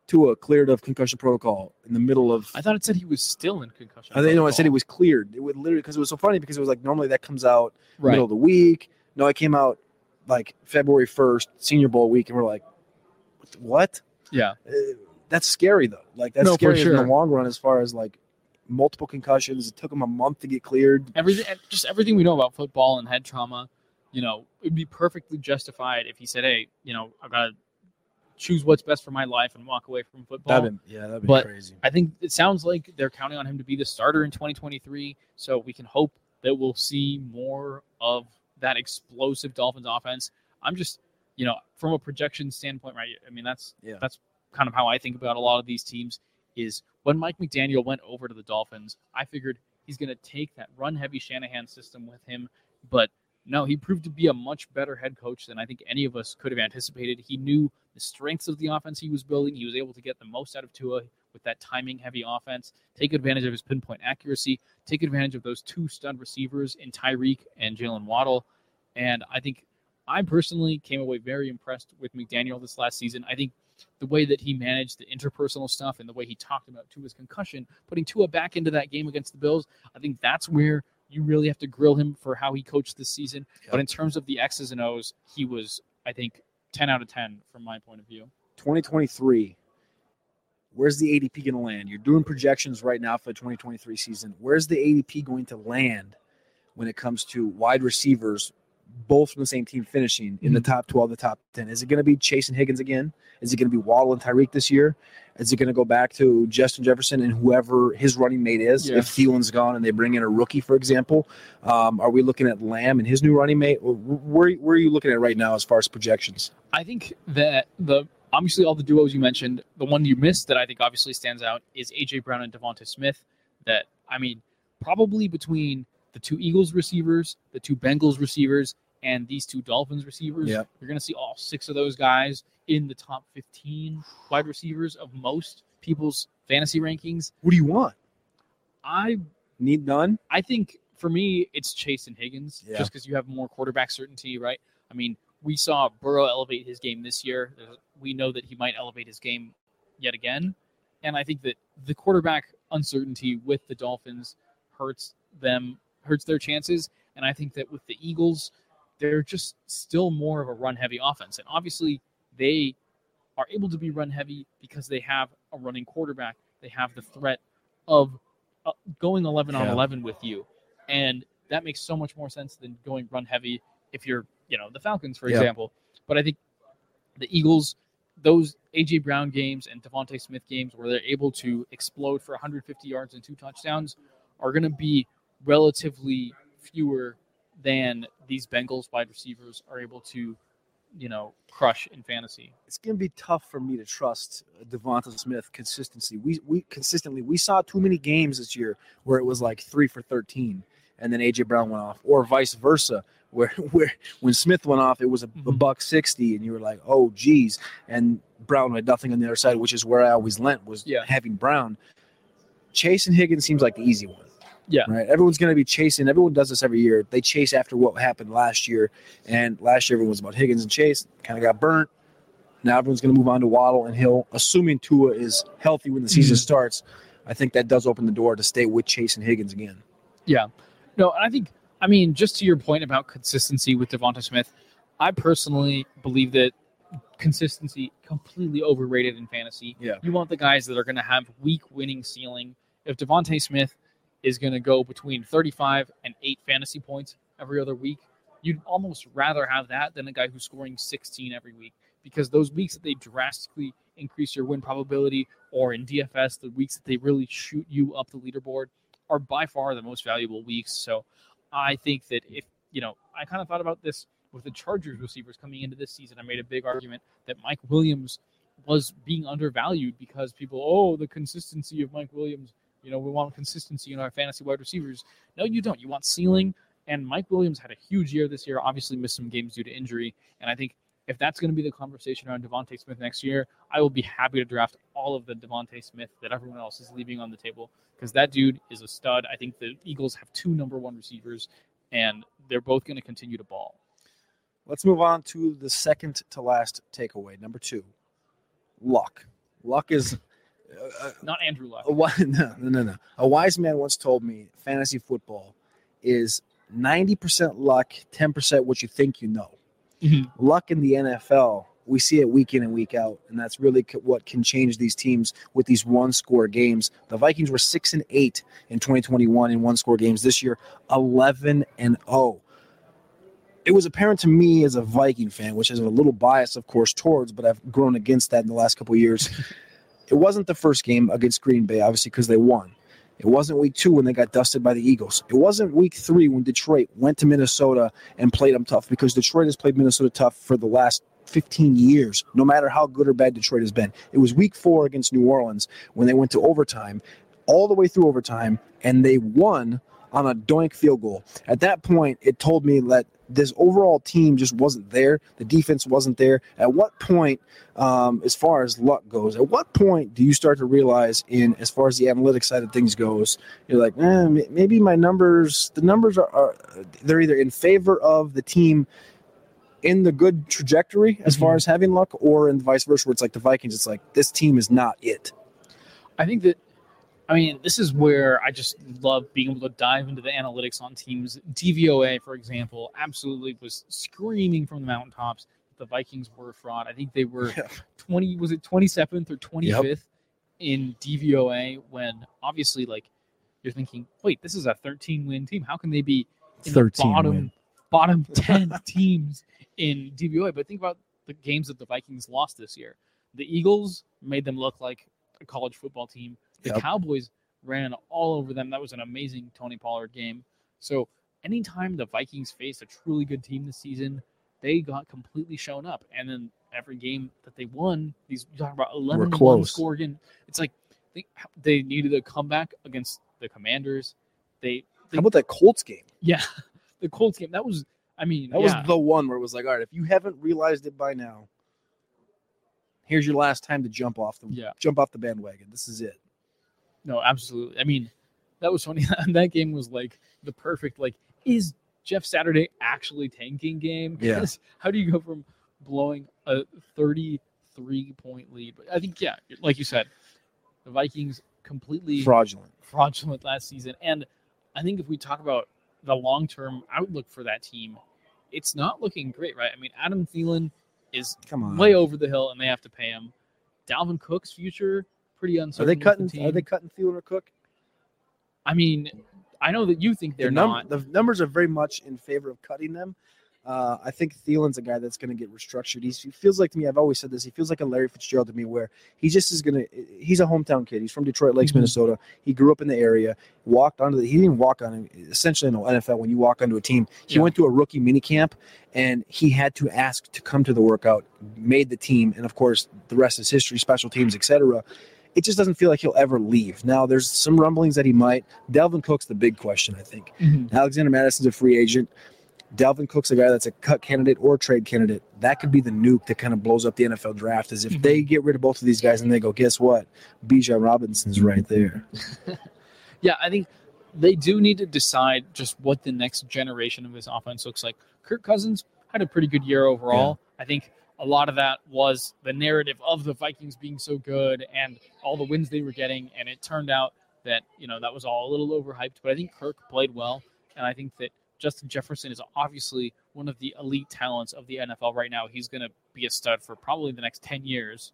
Speaker 1: Tua cleared of concussion protocol in the middle of.
Speaker 2: I thought it said he was still in concussion.
Speaker 1: I think no, I said he was cleared. It would literally because it was so funny because it was like normally that comes out
Speaker 2: right.
Speaker 1: middle of the week. No, it came out like February first, Senior Bowl week, and we're like, what?
Speaker 2: Yeah.
Speaker 1: Uh, that's scary though. Like that's
Speaker 2: No,
Speaker 1: scary in the long run as far as like multiple concussions. It took him a month to get cleared.
Speaker 2: everything just everything we know about football and head trauma you know it'd be perfectly justified if he said hey you know I've gotta choose what's best for my life and walk away from football
Speaker 1: That'd been, yeah, that'd be
Speaker 2: But-
Speaker 1: crazy.
Speaker 2: i think it sounds like they're counting on him to be the starter in 2023 so we can hope that we'll see more of that explosive dolphins offense i'm just you know from a projection standpoint right i mean that's
Speaker 1: Yeah.
Speaker 2: that's kind of how i think about a lot of these teams is when mike mcdaniel went over to the dolphins i figured he's going to take that run heavy Shanahan system with him. But no, he proved to be a much better head coach than I think any of us could have anticipated. He knew the strengths of the offense he was building. He was able to get the most out of Tua with that timing heavy offense, take advantage of his pinpoint accuracy, take advantage of those two stud receivers in Tyreek and Jaylen Waddle. And I think I personally came away very impressed with McDaniel this last season. I think the way that he managed the interpersonal stuff and the way he talked about Tua's concussion, putting Tua back into that game against the Bills, I think that's where you really have to grill him for how he coached this season. But in terms of the X's and O's, he was, I think, 10 out of 10 from my point of view.
Speaker 1: 2023. Where's the ADP going to land? You're doing projections right now for the 2023 season. Where's the ADP going to land when it comes to wide receivers, both from the same team finishing in the
Speaker 2: Mhm.
Speaker 1: top 12, the top 10? Is it going to be Chase and Higgins again? Is it going to be Waddle and Tyreek this year? Is it going to go back to Justin Jefferson and whoever his running mate is?
Speaker 2: Yeah.
Speaker 1: If Thielen's gone and they bring in a rookie, for example, um, are we looking at Lamb and his new running mate? Where, where are you looking at right now as far as projections?
Speaker 2: I think that the obviously all the duos you mentioned, the one you missed that I think obviously stands out is AJ Brown and DeVonta Smith. That I mean, probably between the two Eagles receivers, the two Bengals receivers, and these two Dolphins receivers,
Speaker 1: Yep.
Speaker 2: you're going to see all six of those guys in the top 15 wide receivers of most people's fantasy rankings.
Speaker 1: What do you want?
Speaker 2: I
Speaker 1: Need none?
Speaker 2: I think for me, it's Chase and Higgins,
Speaker 1: Yeah.
Speaker 2: just because you have more quarterback certainty, right? I mean, we saw Burrow elevate his game this year. We know that he might elevate his game yet again. And I think that the quarterback uncertainty with the Dolphins hurts them, hurts their chances. And I think that with the Eagles, they're just still more of a run heavy offense. And obviously, they are able to be run heavy because they have a running quarterback. They have the threat of uh, going 11 on
Speaker 1: Yeah.
Speaker 2: 11 with you. And that makes so much more sense than going run heavy if you're, you know, the Falcons, for
Speaker 1: Yeah.
Speaker 2: example. But I think the Eagles, those AJ Brown games and DeVonta Smith games where they're able to explode for 150 yards and two touchdowns are going to be relatively fewer than these Bengals wide receivers are able to you know, crush in fantasy.
Speaker 1: It's going to be tough for me to trust DeVonta Smith consistency. We we consistently we saw too many games this year where it was like three for thirteen, and then AJ Brown went off, or vice versa, where where when Smith went off, it was a, a
Speaker 2: Mhm.
Speaker 1: buck sixty, and you were like, oh geez, and Brown had nothing on the other side, which is where I always lent was
Speaker 2: Yeah.
Speaker 1: having Brown. Chase and Higgins seems like the easy one.
Speaker 2: Yeah.
Speaker 1: Right. Everyone's going to be chasing. Everyone does this every year. They chase after what happened last year, and last year everyone was about Higgins and Chase. Kind of got burnt. Now everyone's going to move on to Waddle and Hill, assuming Tua is healthy when the season
Speaker 2: Mhm.
Speaker 1: starts. I think that does open the door to stay with Chase and Higgins again.
Speaker 2: Yeah. No, I think I mean just to your point about consistency with DeVonta Smith, I personally believe that consistency completely overrated in fantasy.
Speaker 1: Yeah.
Speaker 2: You want the guys that are going to have weak winning ceiling. If DeVonta Smith is going to go between 35 and 8 fantasy points every other week, you'd almost rather have that than a guy who's scoring 16 every week because those weeks that they drastically increase your win probability or in DFS the weeks that they really shoot you up the leaderboard are by far the most valuable weeks. So I think that if, you know, I kind of thought about this with the Chargers receivers coming into this season. I made a big argument that Mike Williams was being undervalued because people, oh, the consistency of Mike Williams. You know, we want consistency in our fantasy wide receivers. No, you don't. You want ceiling. And Mike Williams had a huge year this year, obviously missed some games due to injury. And I think if that's going to be the conversation around DeVonta Smith next year, I will be happy to draft all of the DeVonta Smith that everyone else is leaving on the table because that dude is a stud. I think the Eagles have two number one receivers, and they're both going to continue to ball.
Speaker 1: Let's move on to the second to last takeaway. Number two, luck. Luck is uh,
Speaker 2: Not Andrew Luck.
Speaker 1: a, no, no, no, no. A wise man once told me fantasy football is 90% luck, 10% what you think you know.
Speaker 2: Mhm.
Speaker 1: Luck in the NFL, we see it week in and week out, and that's really what can change these teams with these one score games. The Vikings were 6 and 8 in 2021 in one score games. This year, 11 and 0 it was apparent to me as a Viking fan, which is a little bias, of course, towards, but I've grown against that in the last couple of years. it wasn't the first game against Green Bay, obviously, because they won. It wasn't week two when they got dusted by the Eagles. It wasn't week three when Detroit went to Minnesota and played them tough because Detroit has played Minnesota tough for the last 15 years, no matter how good or bad Detroit has been. It was week four against New Orleans when they went to overtime, all the way through overtime, and they won on a doink field goal. At that point, it told me that this overall team just wasn't there. The defense wasn't there. At what point, um, as far as luck goes, at what point do you start to realize, in as far as the analytics side of things goes, you're like, eh, maybe my numbers, the numbers are, are, they're either in favor of the team in the good trajectory as far
Speaker 2: Mhm.
Speaker 1: as having luck, or in vice versa, where it's like the Vikings, it's like this team is not it.
Speaker 2: I think that, I mean, this is where I just love being able to dive into the analytics on teams. DVOA, for example, absolutely was screaming from the mountaintops that the Vikings were a fraud. I think they were
Speaker 1: Yeah.
Speaker 2: 20, was it 27th or 25th in DVOA when obviously, like, you're thinking, wait, this is a 13 win team. How can they be in the bottom,
Speaker 1: win.
Speaker 2: bottom 10 teams in DVOA? But think about the games that the Vikings lost this year. The Eagles made them look like a college football team. The
Speaker 1: Yep.
Speaker 2: Cowboys ran all over them. That was an amazing Tony Pollard game. So anytime the Vikings faced a truly good team this season, they got completely shown up. And then every game that they won, these you talk about eleven
Speaker 1: close.
Speaker 2: score again. It's like they, they needed a comeback against the Commanders. They, they
Speaker 1: How about that Colts game?
Speaker 2: yeah, the Colts game. That was I mean
Speaker 1: That
Speaker 2: yeah,
Speaker 1: was the one where it was like, all right, if you haven't realized it by now, here's your last time to jump off the
Speaker 2: Yeah.
Speaker 1: jump off the bandwagon. This is it.
Speaker 2: No, absolutely. I mean, that was funny. that game was like the perfect like is Jeff Saturday actually tanking game?
Speaker 1: Yeah.
Speaker 2: How do you go from blowing a 33 point lead? But I think yeah, like you said, the Vikings completely
Speaker 1: Fraudulent.
Speaker 2: fraudulent last season. And I think if we talk about the long term outlook for that team, it's not looking great, right? I mean, Adam Thielen is
Speaker 1: Come on.
Speaker 2: way over the hill and they have to pay him. Dalvin Cook's future pretty uncertain.
Speaker 1: Are they
Speaker 2: with the
Speaker 1: cutting? Are they cutting Thielen or Cook?
Speaker 2: I mean, I know that you think they're
Speaker 1: the, num-
Speaker 2: not.
Speaker 1: the numbers are very much in favor of cutting them. Uh, I think Thielen's a guy that's going to get restructured. He's, he feels like to me. I've always said this. He feels like a Larry Fitzgerald to me, where he just is going to. He's a hometown kid. He's from Detroit Lakes,
Speaker 2: Mhm.
Speaker 1: Minnesota. He grew up in the area. Walked onto the. He didn't walk on. Essentially, in the NFL, when you walk onto a team, he
Speaker 2: Yeah.
Speaker 1: went to a rookie mini camp, and he had to ask to come to the workout. Made the team, and of course, the rest is history. Special teams, etc. It just doesn't feel like he'll ever leave. Now, there's some rumblings that he might. Dalvin Cook's the big question, I think. Alexander Mattison's a free agent. Dalvin Cook's a guy that's a cut candidate or trade candidate. That could be the nuke that kind of blows up the NFL draft. Is if
Speaker 2: Mhm.
Speaker 1: they get rid of both of these guys and they go, guess what? Bijan Robinson's right there.
Speaker 2: Yeah, I think they do need to decide just what the next generation of this offense looks like. Kirk Cousins had a pretty good year overall. I think a lot of that was the narrative of the Vikings being so good and all the wins they were getting, and it turned out that you know that was all a little overhyped. But I think Kirk played well, and I think that Justin Jefferson is obviously one of the elite talents of the NFL right now. He's going to be a stud for probably the next ten years.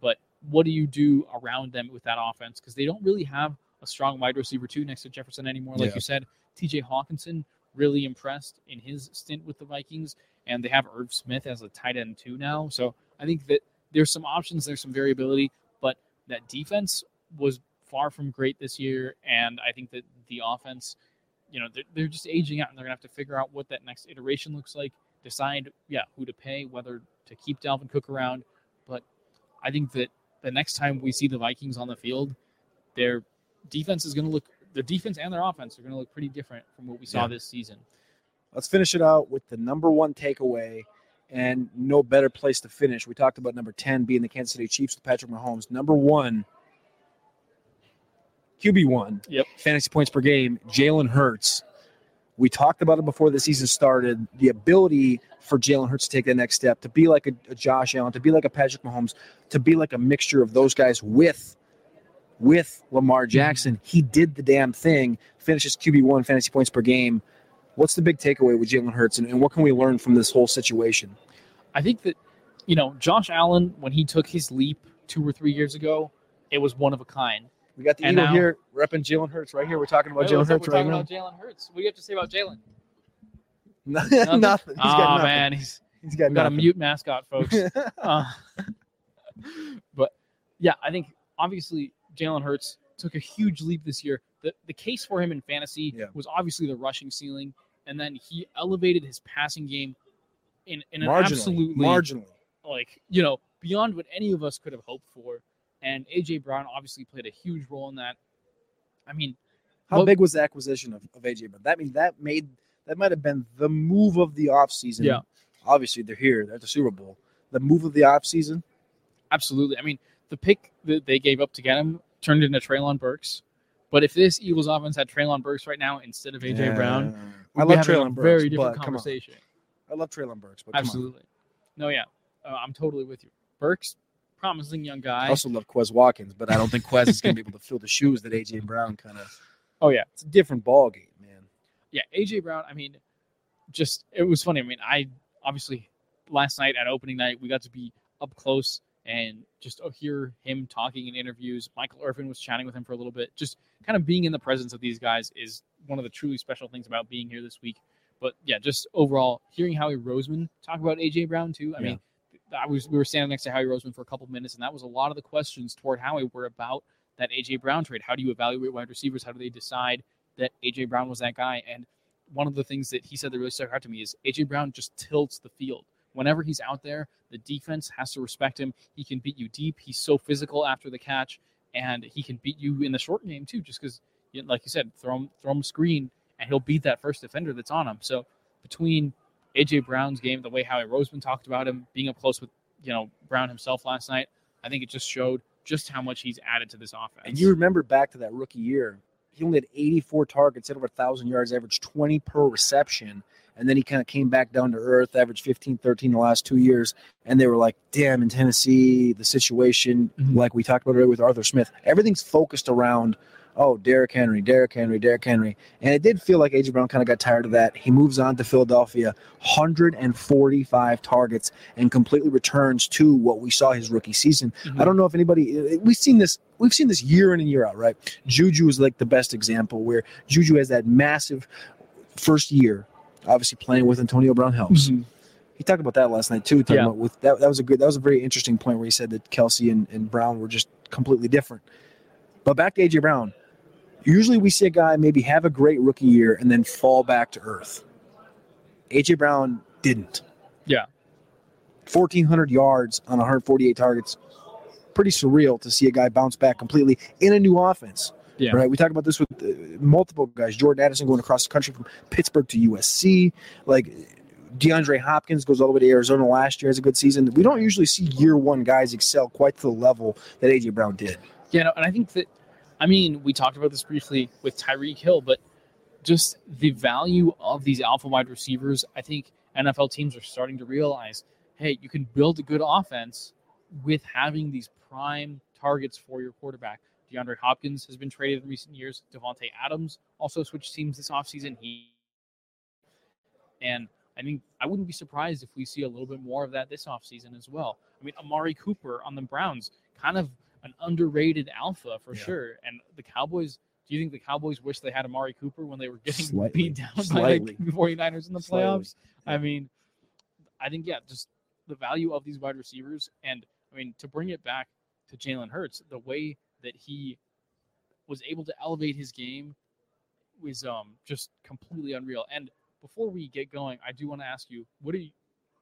Speaker 2: But what do you do around them with that offense? Because they don't really have a strong wide receiver two next to Jefferson anymore. Like
Speaker 1: Yeah.
Speaker 2: you said, T.J. Hockenson really impressed in his stint with the Vikings, and they have Irv Smith as a tight end too now. So I think that there's some options, there's some variability, but that defense was far from great this year, and I think that the offense, you know, they're, they're just aging out, and they're gonna have to figure out what that next iteration looks like. Decide, yeah, who to pay, whether to keep Dalvin Cook around, but I think that the next time we see the Vikings on the field, their defense is going to look, their defense and their offense are going to look pretty different from what we saw
Speaker 1: Yeah.
Speaker 2: this season.
Speaker 1: Let's finish it out with the number one takeaway, and no better place to finish. We talked about number 10 being the Kansas City Chiefs with Patrick Mahomes. Number one, QB1,
Speaker 2: Yep.
Speaker 1: fantasy points per game, Jalen Hurts. We talked about it before the season started. The ability for Jalen Hurts to take that next step, to be like a, a Josh Allen, to be like a Patrick Mahomes, to be like a mixture of those guys with with Lamar Jackson. He did the damn thing. Finishes QB1 fantasy points per game. What's the big takeaway with Jalen Hurts, and, and what can we learn from this whole situation?
Speaker 2: I think that, you know, Josh Allen, when he took his leap two or three years ago, it was one of a kind.
Speaker 1: We got the
Speaker 2: And
Speaker 1: Eagle
Speaker 2: now-
Speaker 1: here repping Jalen Hurts right here. We're talking about Jalen? Hurts
Speaker 2: We're
Speaker 1: right
Speaker 2: talking
Speaker 1: now.
Speaker 2: about Jalen Hurts. What do you have to say about Jalen?
Speaker 1: nothing. nothing. He's
Speaker 2: oh,
Speaker 1: got nothing.
Speaker 2: man. He's
Speaker 1: He's got
Speaker 2: got a mute mascot, folks. Uh, but yeah, I think obviously Jalen Hurts took a huge leap this year. The the case for him in fantasy
Speaker 1: Yeah.
Speaker 2: was obviously the rushing ceiling, and then he elevated his passing game in, in an
Speaker 1: marginally,
Speaker 2: absolutely
Speaker 1: marginally.
Speaker 2: like you know beyond what any of us could have hoped for. And AJ Brown obviously played a huge role in that. I mean,
Speaker 1: How
Speaker 2: Well-
Speaker 1: big was the acquisition of, of AJ Brown? That means that made that might have been the move of the offseason.
Speaker 2: Yeah.
Speaker 1: Obviously, they're here. They're at the Super Bowl. The move of the offseason.
Speaker 2: absolutely. I mean, the pick that they gave up to get him turned into Treylon Burks. But if this Eagles offense had Treylon Burks right now instead of AJ Brown,
Speaker 1: I love
Speaker 2: Treylon
Speaker 1: Burks.
Speaker 2: very different
Speaker 1: but come on.
Speaker 2: conversation.
Speaker 1: I love Treylon Burks, but come on.
Speaker 2: Absolutely. No, yeah, uh, I'm totally with you. Burks, promising young guy.
Speaker 1: I also love Quez Watkins, but I don't think Quez is going to be able to fill the shoes that AJ Brown kind of.
Speaker 2: oh yeah,
Speaker 1: It's a different ball game, man.
Speaker 2: yeah. AJ Brown. I mean, just it was funny. I mean, I obviously last night at opening night we got to be up close and just uh, hear him talking in interviews. Michael Irvin was chatting with him for a little bit. Just kind of being in the presence of these guys is one of the truly special things about being here this week. But yeah, just overall hearing Howie Roseman talk about AJ Brown too. I
Speaker 1: Yeah.
Speaker 2: mean, I was we were standing next to Howie Roseman for a couple minutes, and that was a lot of the questions toward Howie were about that AJ Brown trade. How do you evaluate wide receivers? How do they decide that AJ Brown was that guy? And one of the things that he said that really stuck out to me is AJ Brown just tilts the field. Whenever he's out there, the defense has to respect him. He can beat you deep. He's so physical after the catch, and he can beat you in the short game too. Just because, like you said, throw him throw him a screen, and he'll beat that first defender that's on him. So between AJ Brown's game, the way Howie Roseman talked about him, being up close with you know Brown himself last night, I think it just showed just how much he's added to this offense.
Speaker 1: And you remember back to that rookie year, he only had 84 targets, had over 1,000 yards, averaged 20 per reception. And then he kind of came back down to earth, averaged 15, 13 the last two years. And they were like, damn, in Tennessee, the situation,
Speaker 2: Mhm.
Speaker 1: like we talked about earlier with Arthur Smith, everything's focused around, oh, Derrick Henry, Derrick Henry, Derrick Henry. And it did feel like A.J. Brown kind of got tired of that. He moves on to Philadelphia, 145 targets, and completely returns to what we saw his rookie season.
Speaker 2: Mhm.
Speaker 1: I don't know if anybody we've seen this we've seen this year in and year out, right? Juju is like the best example where Juju has that massive first year, Obviously, playing with Antonio Brown helps.
Speaker 2: Mhm.
Speaker 1: He talked about that last night too. Talking
Speaker 2: Yeah.
Speaker 1: about with that, that was a good, that was a very interesting point where he said that Kelce and, and Brown were just completely different. But back to AJ Brown, usually we see a guy maybe have a great rookie year and then fall back to earth. AJ Brown didn't.
Speaker 2: Yeah.
Speaker 1: 1,400 yards on 148 targets. Pretty surreal to see a guy bounce back completely in a new offense.
Speaker 2: Yeah.
Speaker 1: Right. We talk about this with uh, multiple guys. Jordan Addison going across the country from Pittsburgh to USC. Like DeAndre Hopkins goes all the way to Arizona last year, has a good season. We don't usually see year one guys excel quite to the level that AJ Brown did.
Speaker 2: Yeah, no, and I think that, I mean, we talked about this briefly with Tyreek Hill, but just the value of these alpha wide receivers, I think NFL teams are starting to realize hey, you can build a good offense with having these prime targets for your quarterback. DeAndre Hopkins has been traded in recent years. Davante Adams also switched teams this offseason. He and I mean, I wouldn't be surprised if we see a little bit more of that this offseason as well. I mean, Amari Cooper on the Browns, kind of an underrated alpha for
Speaker 1: Yeah.
Speaker 2: sure. And the Cowboys, do you think the Cowboys wish they had Amari Cooper when they were getting
Speaker 1: Slightly.
Speaker 2: beat down by the 49ers in the
Speaker 1: Slightly.
Speaker 2: playoffs? I mean, I think, yeah, just the value of these wide receivers. And I mean, to bring it back to Jalen Hurts, the way that he was able to elevate his game was um just completely unreal. And before we get going, I do want to ask you, what do you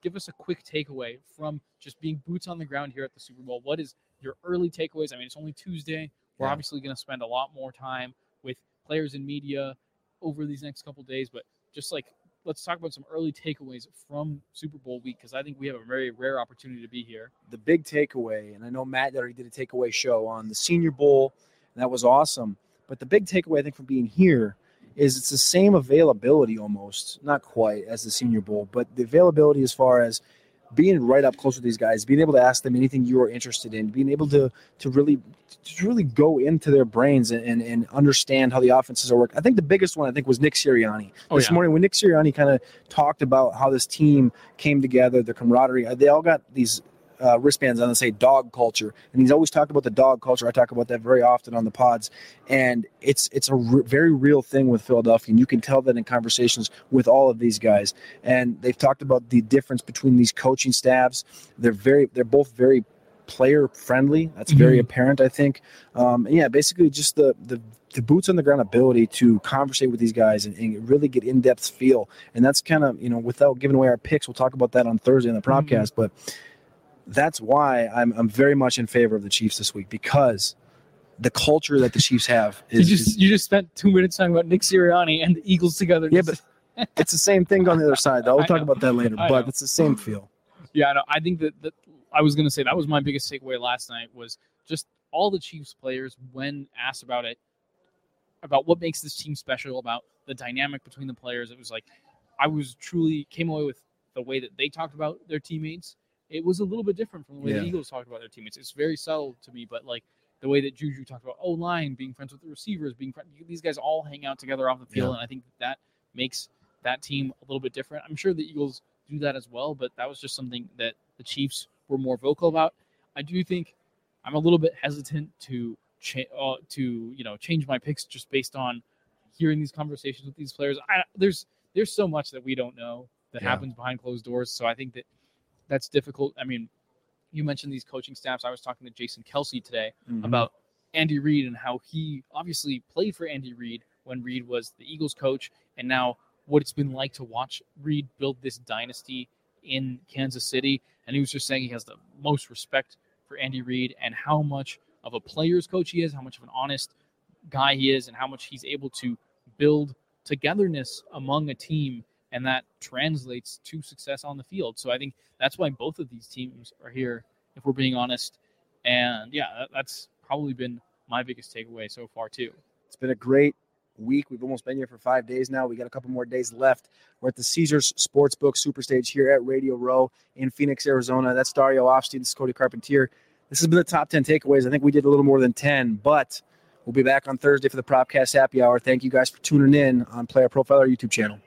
Speaker 2: give us a quick takeaway from just being boots on the ground here at the Super Bowl? What is your early takeaways? I mean, it's only Tuesday. We're
Speaker 1: Yeah.
Speaker 2: obviously going to spend a lot more time with players and media over these next couple days, but just like let's talk about some early takeaways from Super Bowl week because I think we have a very rare opportunity to be here.
Speaker 1: the big takeaway, and I know Matt already did a takeaway show on the Senior Bowl, and that was awesome. But the big takeaway, I think, from being here is it's the same availability almost, not quite as the Senior Bowl, but the availability as far as being right up close with these guys, being able to ask them anything you are interested in, being able to to really to really go into their brains and, and, and understand how the offenses are working. I think the biggest one I think was Nick Sirianni
Speaker 2: Oh,
Speaker 1: this
Speaker 2: yeah.
Speaker 1: morning when Nick Sirianni kind of talked about how this team came together, the camaraderie. They all got these uh, wristbands on that say dog culture, and he's always talked about the dog culture. I talk about that very often on the pods, and it's it's a re- very real thing with Philadelphia, and you can tell that in conversations with all of these guys. And they've talked about the difference between these coaching staffs. They're very they're both very player friendly. That's very
Speaker 2: Mhm.
Speaker 1: apparent, I think. Um, yeah, basically just the the the boots on the ground ability to conversate with these guys and, and really get in depth feel. And that's kind of, you know, without giving away our picks, we'll talk about that on Thursday in the podcast. But that's why I'm, I'm very much in favor of the Chiefs this week because the culture that the Chiefs have
Speaker 2: You
Speaker 1: is,
Speaker 2: just
Speaker 1: is-
Speaker 2: you just spent two minutes talking about Nick Sirianni and the Eagles together.
Speaker 1: Yeah, but it's the same thing on the other side. Though. We'll talk about that later,
Speaker 2: I
Speaker 1: but
Speaker 2: know.
Speaker 1: it's the same feel.
Speaker 2: Yeah, no, I think that, that I was going to say that was my biggest takeaway last night was just all the Chiefs players when asked about it, about what makes this team special, about the dynamic between the players. It was like I was truly came away with the way that they talked about their teammates. It was a little bit different from the way
Speaker 1: Yeah.
Speaker 2: the Eagles talked about their teammates. It's very subtle to me, but like the way that Juju talked about O line, being friends with the receivers, being friend, these guys all hang out together off the field,
Speaker 1: Yeah.
Speaker 2: and I think that makes that team a little bit different. I'm sure the Eagles do that as well, but that was just something that the Chiefs were more vocal about. I do think I'm a little bit hesitant to cha- uh, to you know change my picks just based on hearing these conversations with these players. I, there's there's so much that we don't know that
Speaker 1: Yeah.
Speaker 2: happens behind closed doors, so I think that that's difficult. I mean, you mentioned these coaching staffs. I was talking to Jason Kelce today
Speaker 1: Mhm.
Speaker 2: about Andy Reid and how he obviously played for Andy Reid when Reid was the Eagles coach, and now what it's been like to watch Reid build this dynasty in Kansas City. And he was just saying he has the most respect for Andy Reid and how much of a player's coach he is, how much of an honest guy he is, and how much he's able to build togetherness among a team. And that translates to success on the field. So I think that's why both of these teams are here, if we're being honest. And yeah, that, that's probably been my biggest takeaway so far, too.
Speaker 1: It's been a great week. We've almost been here for five days now. We got a couple more days left. We're at the Caesars Sportsbook Superstage here at Radio Row in Phoenix, Arizona. That's Dario Offstein. This is Cody Carpentier. This has been the top 10 takeaways. I think we did a little more than 10, but we'll be back on Thursday for the Propcast Happy Hour. Thank you guys for tuning in on Player Profiler YouTube channel.